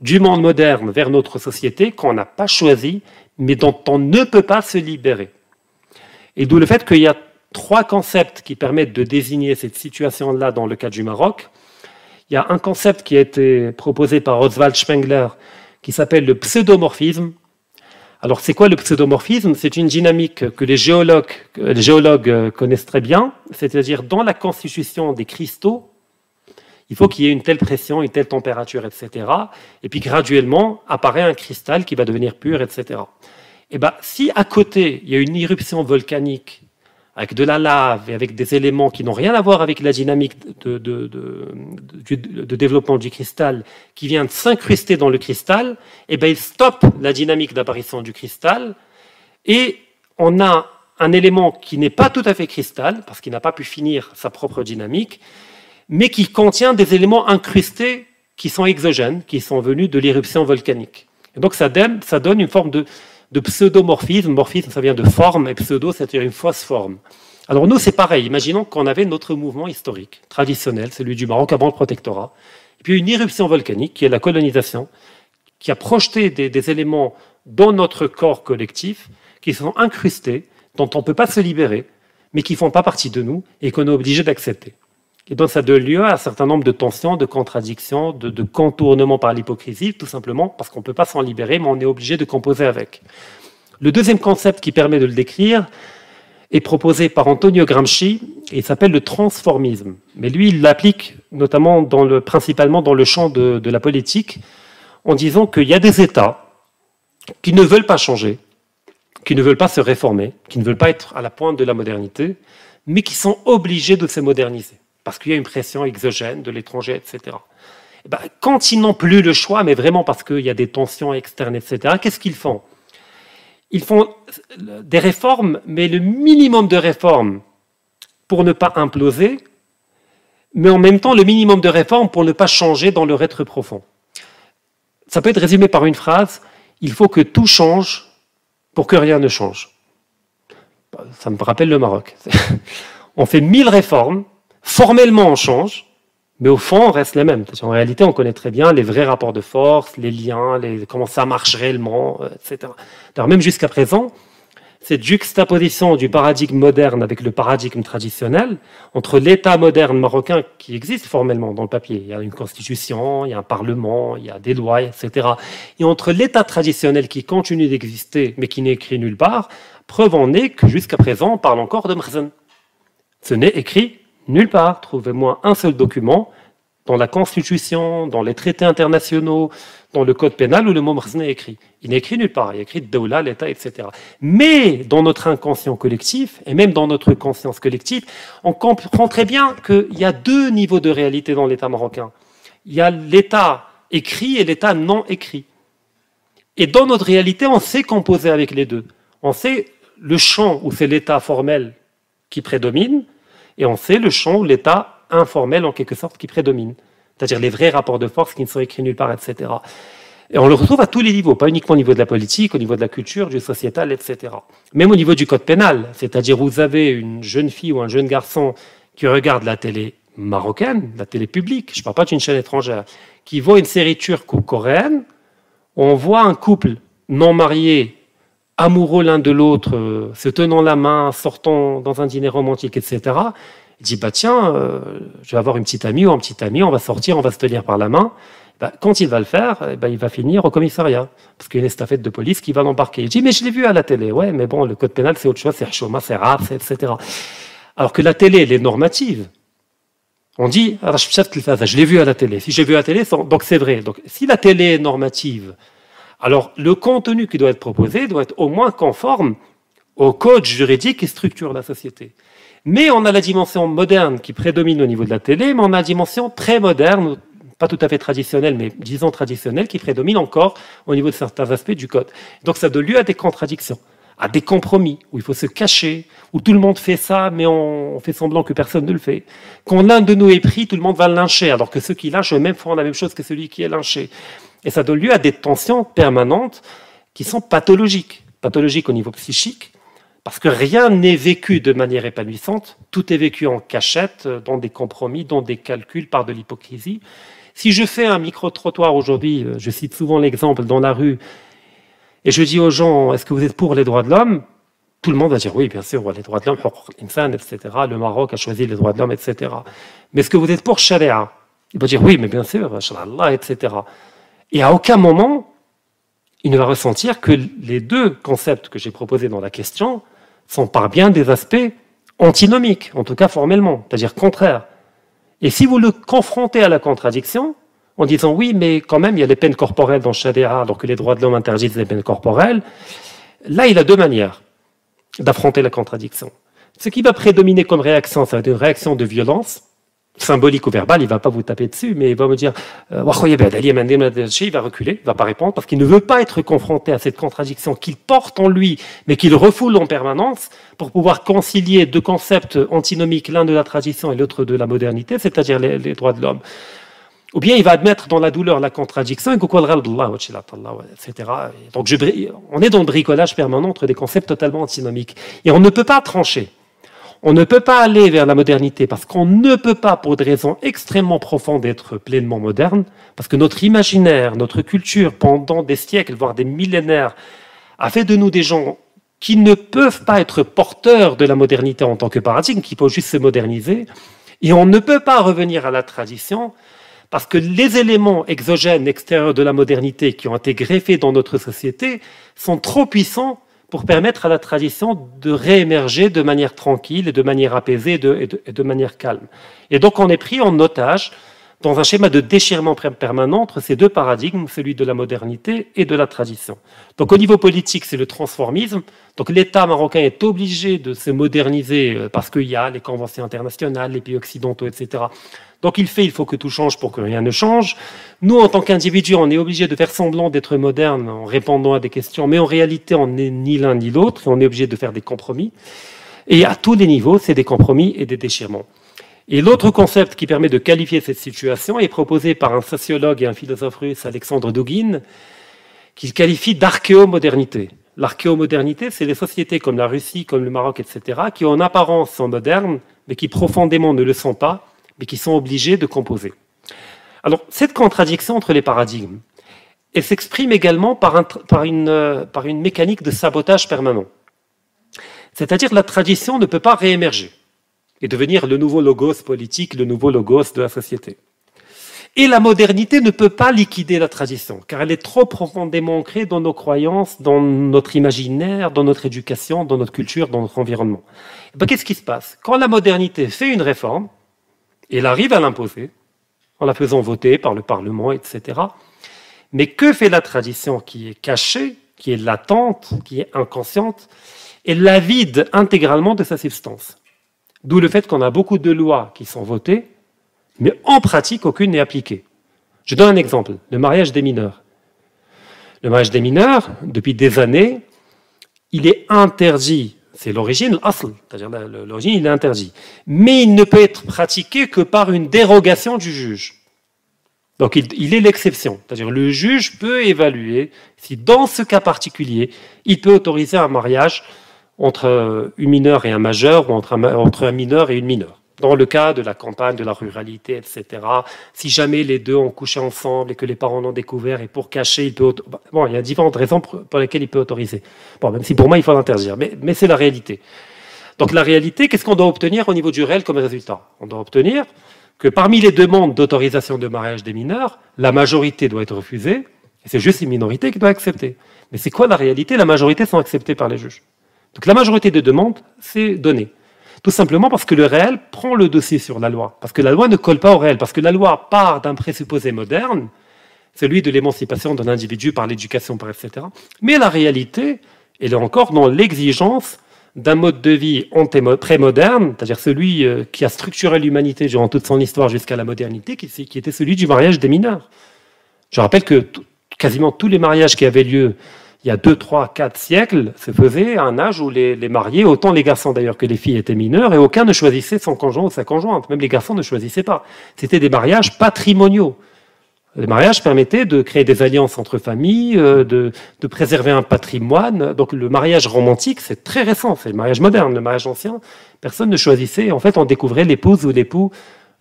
du monde moderne vers notre société qu'on n'a pas choisi, mais dont on ne peut pas se libérer. Et d'où le fait qu'il y a trois concepts qui permettent de désigner cette situation-là dans le cas du Maroc. Il y a un concept qui a été proposé par Oswald Spengler qui s'appelle le pseudomorphisme. Alors, c'est quoi le pseudomorphisme? C'est une dynamique que les géologues, les géologues connaissent très bien, c'est-à-dire dans la constitution des cristaux, il faut qu'il y ait une telle pression, une telle température, etc. Et puis graduellement apparaît un cristal qui va devenir pur, etc. Et ben, si à côté il y a une éruption volcanique avec de la lave et avec des éléments qui n'ont rien à voir avec la dynamique de, développement du cristal, qui vient de s'incruster dans le cristal, et eh bien il stoppe la dynamique d'apparition du cristal, et on a un élément qui n'est pas tout à fait cristal, parce qu'il n'a pas pu finir sa propre dynamique, mais qui contient des éléments incrustés qui sont exogènes, qui sont venus de l'éruption volcanique. Et donc ça donne, une forme de, de pseudomorphisme. Morphisme, ça vient de forme, et pseudo, c'est-à-dire une fausse forme. Alors nous, c'est pareil. Imaginons qu'on avait notre mouvement historique, traditionnel, celui du Maroc avant le protectorat, et puis une éruption volcanique, qui est la colonisation, qui a projeté des, éléments dans notre corps collectif, qui sont incrustés, dont on ne peut pas se libérer, mais qui ne font pas partie de nous et qu'on est obligé d'accepter. Et donc ça donne lieu à un certain nombre de tensions, de contradictions, de, contournements par l'hypocrisie, tout simplement parce qu'on ne peut pas s'en libérer, mais on est obligé de composer avec. Le deuxième concept qui permet de le décrire est proposé par Antonio Gramsci et il s'appelle le transformisme. Mais lui, il l'applique notamment dans le, principalement dans le champ de la politique en disant qu'il y a des États qui ne veulent pas changer, qui ne veulent pas se réformer, qui ne veulent pas être à la pointe de la modernité, mais qui sont obligés de se moderniser parce qu'il y a une pression exogène de l'étranger, etc. Eh ben, quand ils n'ont plus le choix, mais vraiment parce qu'il y a des tensions externes, etc., qu'est-ce qu'ils font? Ils font des réformes, mais le minimum de réformes pour ne pas imploser, mais en même temps le minimum de réformes pour ne pas changer dans leur être profond. Ça peut être résumé par une phrase, il faut que tout change pour que rien ne change. Ça me rappelle le Maroc. On fait mille réformes, Formellement, on change, mais au fond, on reste les mêmes. En réalité, on connaît très bien les vrais rapports de force, les liens, les, comment ça marche réellement, euh, etc. Alors, même jusqu'à présent, cette juxtaposition du paradigme moderne avec le paradigme traditionnel, entre l'État moderne marocain qui existe formellement dans le papier, il y a une constitution, il y a un parlement, il y a des lois, etc., et entre l'État traditionnel qui continue d'exister mais qui n'est écrit nulle part, preuve en est que jusqu'à présent, on parle encore de Mrzen. Ce n'est écrit Nulle part, trouvez-moi un seul document dans la Constitution, dans les traités internationaux, dans le code pénal où le mot Mrzne est écrit. Il n'est écrit nulle part, il est écrit Daoula, l'État, etc. Mais dans notre inconscient collectif, et même dans notre conscience collective, on comprend très bien qu'il y a deux niveaux de réalité dans l'État marocain. Il y a l'État écrit et l'État non écrit. Et dans notre réalité, on sait composer avec les deux. On sait le champ où c'est l'État formel qui prédomine, et on sait le champ où l'État informel, en quelque sorte, qui prédomine. C'est-à-dire les vrais rapports de force qui ne sont écrits nulle part, etc. Et on le retrouve à tous les niveaux, pas uniquement au niveau de la politique, au niveau de la culture, du sociétal, etc. Même au niveau du code pénal, c'est-à-dire vous avez une jeune fille ou un jeune garçon qui regarde la télé marocaine, la télé publique, je ne parle pas d'une chaîne étrangère, qui voit une série turque ou coréenne, on voit un couple non marié amoureux l'un de l'autre, euh, se tenant la main, sortant dans un dîner romantique, etc., il dit bah tiens, euh, je vais avoir une petite amie ou un petit ami, on va sortir, on va se tenir par la main. Bah, quand il va le faire, eh ben, il va finir au commissariat, parce qu'il y a une estafette de police qui va l'embarquer. Il dit mais je l'ai vu à la télé, ouais, mais bon, le code pénal c'est autre chose, c'est chômage, c'est rare, etc. Alors que la télé, elle est normative. On dit, ah, je l'ai vu à la télé. Si j'ai vu à la télé, donc c'est vrai. Donc si la télé est normative, alors le contenu qui doit être proposé doit être au moins conforme au code juridique qui structure la société. Mais on a la dimension moderne qui prédomine au niveau de la télé, mais on a la dimension très moderne, pas tout à fait traditionnelle, mais disons traditionnelle, qui prédomine encore au niveau de certains aspects du code. Donc ça donne lieu à des contradictions, à des compromis, où il faut se cacher, où tout le monde fait ça, mais on fait semblant que personne ne le fait. Quand l'un de nous est pris, tout le monde va le lyncher, alors que ceux qui lynchent eux-mêmes font la même chose que celui qui est lynché. Et ça donne lieu à des tensions permanentes qui sont pathologiques. Pathologiques au niveau psychique, parce que rien n'est vécu de manière épanouissante, tout est vécu en cachette, dans des compromis, dans des calculs, par de l'hypocrisie. Si je fais un micro-trottoir aujourd'hui, euh, je cite souvent l'exemple dans la rue, et je dis aux gens, est-ce que vous êtes pour les droits de l'homme? Tout le monde va dire, oui, bien sûr, les droits de l'homme. Le Maroc a choisi les droits de l'homme, etc. Mais est-ce que vous êtes pour Sharia? Il va dire, oui, mais bien sûr, etc. Et à aucun moment, il ne va ressentir que les deux concepts que j'ai proposés dans la question sont par bien des aspects antinomiques, en tout cas formellement, c'est-à-dire contraires. Et si vous le confrontez à la contradiction, en disant oui, mais quand même, il y a les peines corporelles dans Sharia, alors que les droits de l'homme interdisent les peines corporelles, là, il a deux manières d'affronter la contradiction. Ce qui va prédominer comme réaction, ça va être une réaction de violence, symbolique ou verbal, il va pas vous taper dessus, mais il va me dire, euh, il va reculer, il va pas répondre, parce qu'il ne veut pas être confronté à cette contradiction qu'il porte en lui, mais qu'il refoule en permanence, pour pouvoir concilier deux concepts antinomiques, l'un de la tradition et l'autre de la modernité, c'est-à-dire les, droits de l'homme. Ou bien il va admettre dans la douleur la contradiction, etc. Donc on est dans le bricolage permanent entre des concepts totalement antinomiques. Et on ne peut pas trancher. On ne peut pas aller vers la modernité parce qu'on ne peut pas, pour des raisons extrêmement profondes, être pleinement moderne, parce que notre imaginaire, notre culture, pendant des siècles, voire des millénaires, a fait de nous des gens qui ne peuvent pas être porteurs de la modernité en tant que paradigme, qui peuvent juste se moderniser, et on ne peut pas revenir à la tradition parce que les éléments exogènes extérieurs de la modernité qui ont été greffés dans notre société sont trop puissants pour permettre à la tradition de réémerger de manière tranquille et de manière apaisée et de, manière calme. Et donc on est pris en otage dans un schéma de déchirement permanent entre ces deux paradigmes, celui de la modernité et de la tradition. Donc au niveau politique, c'est le transformisme. Donc l'État marocain est obligé de se moderniser euh, parce qu'il y a les conventions internationales, les pays occidentaux, etc. Donc il fait, il faut que tout change pour que rien ne change. Nous, en tant qu'individus, on est obligé de faire semblant d'être moderne en répondant à des questions, mais en réalité, on n'est ni l'un ni l'autre, on est obligé de faire des compromis. Et à tous les niveaux, c'est des compromis et des déchirements. Et l'autre concept qui permet de qualifier cette situation est proposé par un sociologue et un philosophe russe, Alexandre Dugin, qu'il qualifie d'archéomodernité. L'archéomodernité, c'est les sociétés comme la Russie, comme le Maroc, etc., qui en apparence sont modernes, mais qui profondément ne le sont pas, mais qui sont obligés de composer. Alors, cette contradiction entre les paradigmes, elle s'exprime également par, une, euh, par une mécanique de sabotage permanent. C'est-à-dire la tradition ne peut pas réémerger et devenir le nouveau logos politique, le nouveau logos de la société. Et la modernité ne peut pas liquider la tradition, car elle est trop profondément ancrée dans nos croyances, dans notre imaginaire, dans notre éducation, dans notre culture, dans notre environnement. Ben, qu'est-ce qui se passe? Quand la modernité fait une réforme, et elle arrive à l'imposer, en la faisant voter par le Parlement, etc. Mais que fait la tradition qui est cachée, qui est latente, qui est inconsciente Elle la vide intégralement de sa substance? D'où le fait qu'on a beaucoup de lois qui sont votées, mais en pratique, aucune n'est appliquée. Je donne un exemple, le mariage des mineurs. Le mariage des mineurs, depuis des années, il est interdit c'est l'origine, l'asl, c'est-à-dire l'origine, il est interdit. Mais il ne peut être pratiqué que par une dérogation du juge. Donc il, est l'exception, c'est-à-dire le juge peut évaluer si dans ce cas particulier, il peut autoriser un mariage entre une mineure et un majeur ou entre un mineur et une mineure. Dans le cas de la campagne, de la ruralité, etc., si jamais les deux ont couché ensemble et que les parents l'ont découvert et pour cacher, il peut. Bon, il y a différentes raisons pour lesquelles il peut autoriser. Bon, même si pour moi, il faut l'interdire, mais, c'est la réalité. Donc la réalité, qu'est-ce qu'on doit obtenir au niveau du réel comme résultat? On doit obtenir que parmi les demandes d'autorisation de mariage des mineurs, la majorité doit être refusée, c'est juste une minorité qui doit accepter. Mais c'est quoi la réalité? La majorité sont acceptées par les juges. Donc la majorité des demandes, c'est donné. Tout simplement parce que le réel prend le dossier sur la loi. Parce que la loi ne colle pas au réel. Parce que la loi part d'un présupposé moderne, celui de l'émancipation d'un individu par l'éducation, par etc. Mais la réalité, elle est encore dans l'exigence d'un mode de vie pré-moderne, c'est-à-dire celui euh, qui a structuré l'humanité durant toute son histoire jusqu'à la modernité, qui était celui du mariage des mineurs. Je rappelle que quasiment tous les mariages qui avaient lieu il y a 2, 3, 4 siècles se faisaient à un âge où les, mariés, autant les garçons d'ailleurs que les filles étaient mineurs, et aucun ne choisissait son conjoint ou sa conjointe. Même les garçons ne choisissaient pas. C'était des mariages patrimoniaux. Les mariages permettaient de créer des alliances entre familles, euh, de, de, préserver un patrimoine. Donc le mariage romantique, c'est très récent, c'est le mariage moderne. Le mariage ancien, personne ne choisissait. En fait, on découvrait l'épouse ou l'époux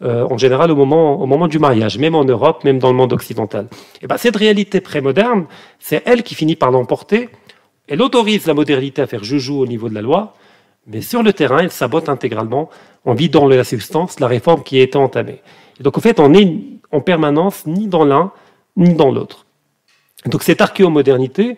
euh, en général au moment, au moment du mariage, même en Europe, même dans le monde occidental. Et ben, cette réalité prémoderne, c'est elle qui finit par l'emporter. Elle autorise la modernité à faire joujou au niveau de la loi, mais sur le terrain, elle sabote intégralement, en vidant la substance, la réforme qui été entamée. Et donc, en fait, on est en permanence ni dans l'un, ni dans l'autre. Donc, cette archéomodernité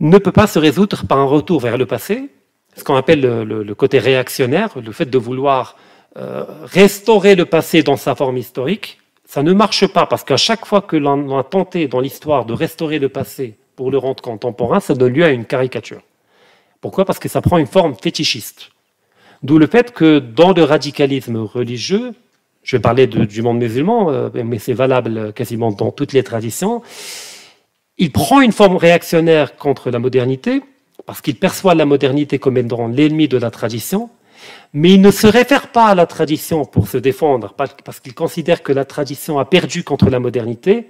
ne peut pas se résoudre par un retour vers le passé, ce qu'on appelle le, côté réactionnaire, le fait de vouloir euh, restaurer le passé dans sa forme historique. Ça ne marche pas parce qu'à chaque fois que l'on a tenté dans l'histoire de restaurer le passé pour le rendre contemporain, ça donne lieu à une caricature. Pourquoi? Parce que ça prend une forme fétichiste. D'où le fait que dans le radicalisme religieux, je vais parler du monde musulman, euh, mais c'est valable quasiment dans toutes les traditions, il prend une forme réactionnaire contre la modernité, parce qu'il perçoit la modernité comme étant l'ennemi de la tradition, mais il ne se réfère pas à la tradition pour se défendre, parce qu'il considère que la tradition a perdu contre la modernité.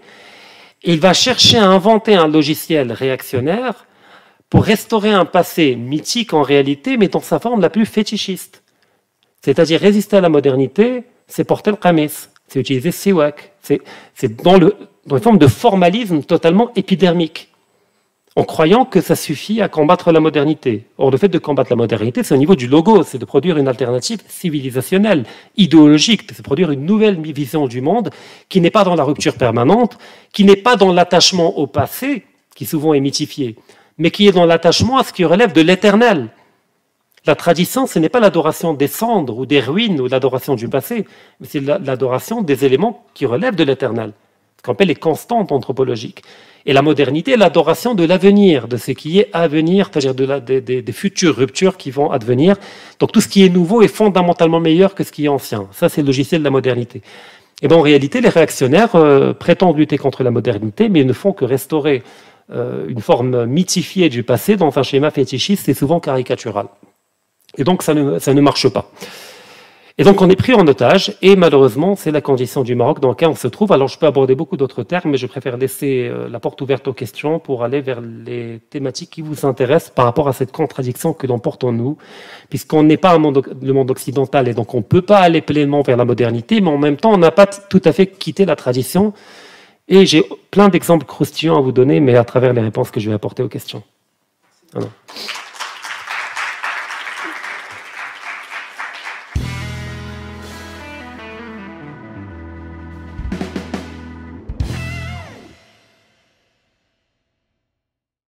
il va chercher à inventer un logiciel réactionnaire pour restaurer un passé mythique en réalité, mais dans sa forme la plus fétichiste. C'est-à-dire résister à la modernité, c'est porter le kamis, c'est utiliser siwak, c'est dans, dans une forme de formalisme totalement épidermique, en croyant que ça suffit à combattre la modernité. Or, le fait de combattre la modernité, c'est au niveau du logo, c'est de produire une alternative civilisationnelle, idéologique, c'est produire une nouvelle vision du monde qui n'est pas dans la rupture permanente, qui n'est pas dans l'attachement au passé, qui souvent est mythifié, mais qui est dans l'attachement à ce qui relève de l'éternel. La tradition, ce n'est pas l'adoration des cendres ou des ruines ou l'adoration du passé, mais c'est l'adoration des éléments qui relèvent de l'éternel, qu'on appelle les constantes anthropologiques. Et la modernité, l'adoration de l'avenir, de ce qui est à venir, c'est-à-dire de des, futures ruptures qui vont advenir. Donc tout ce qui est nouveau est fondamentalement meilleur que ce qui est ancien. Ça, c'est le logiciel de la modernité. Et bien en réalité, les réactionnaires euh, prétendent lutter contre la modernité, mais ne font que restaurer euh, une forme mythifiée du passé dans un schéma fétichiste et souvent caricatural. Et donc ça ne, ça ne marche pas. Et donc on est pris en otage, et malheureusement, c'est la condition du Maroc dans laquelle on se trouve. Alors je peux aborder beaucoup d'autres termes, mais je préfère laisser euh, la porte ouverte aux questions pour aller vers les thématiques qui vous intéressent par rapport à cette contradiction que l'on porte en nous, puisqu'on n'est pas le monde occidental, et donc on ne peut pas aller pleinement vers la modernité, mais en même temps, on n'a pas tout à fait quitté la tradition. Et j'ai plein d'exemples croustillants à vous donner, mais à travers les réponses que je vais apporter aux questions. Voilà.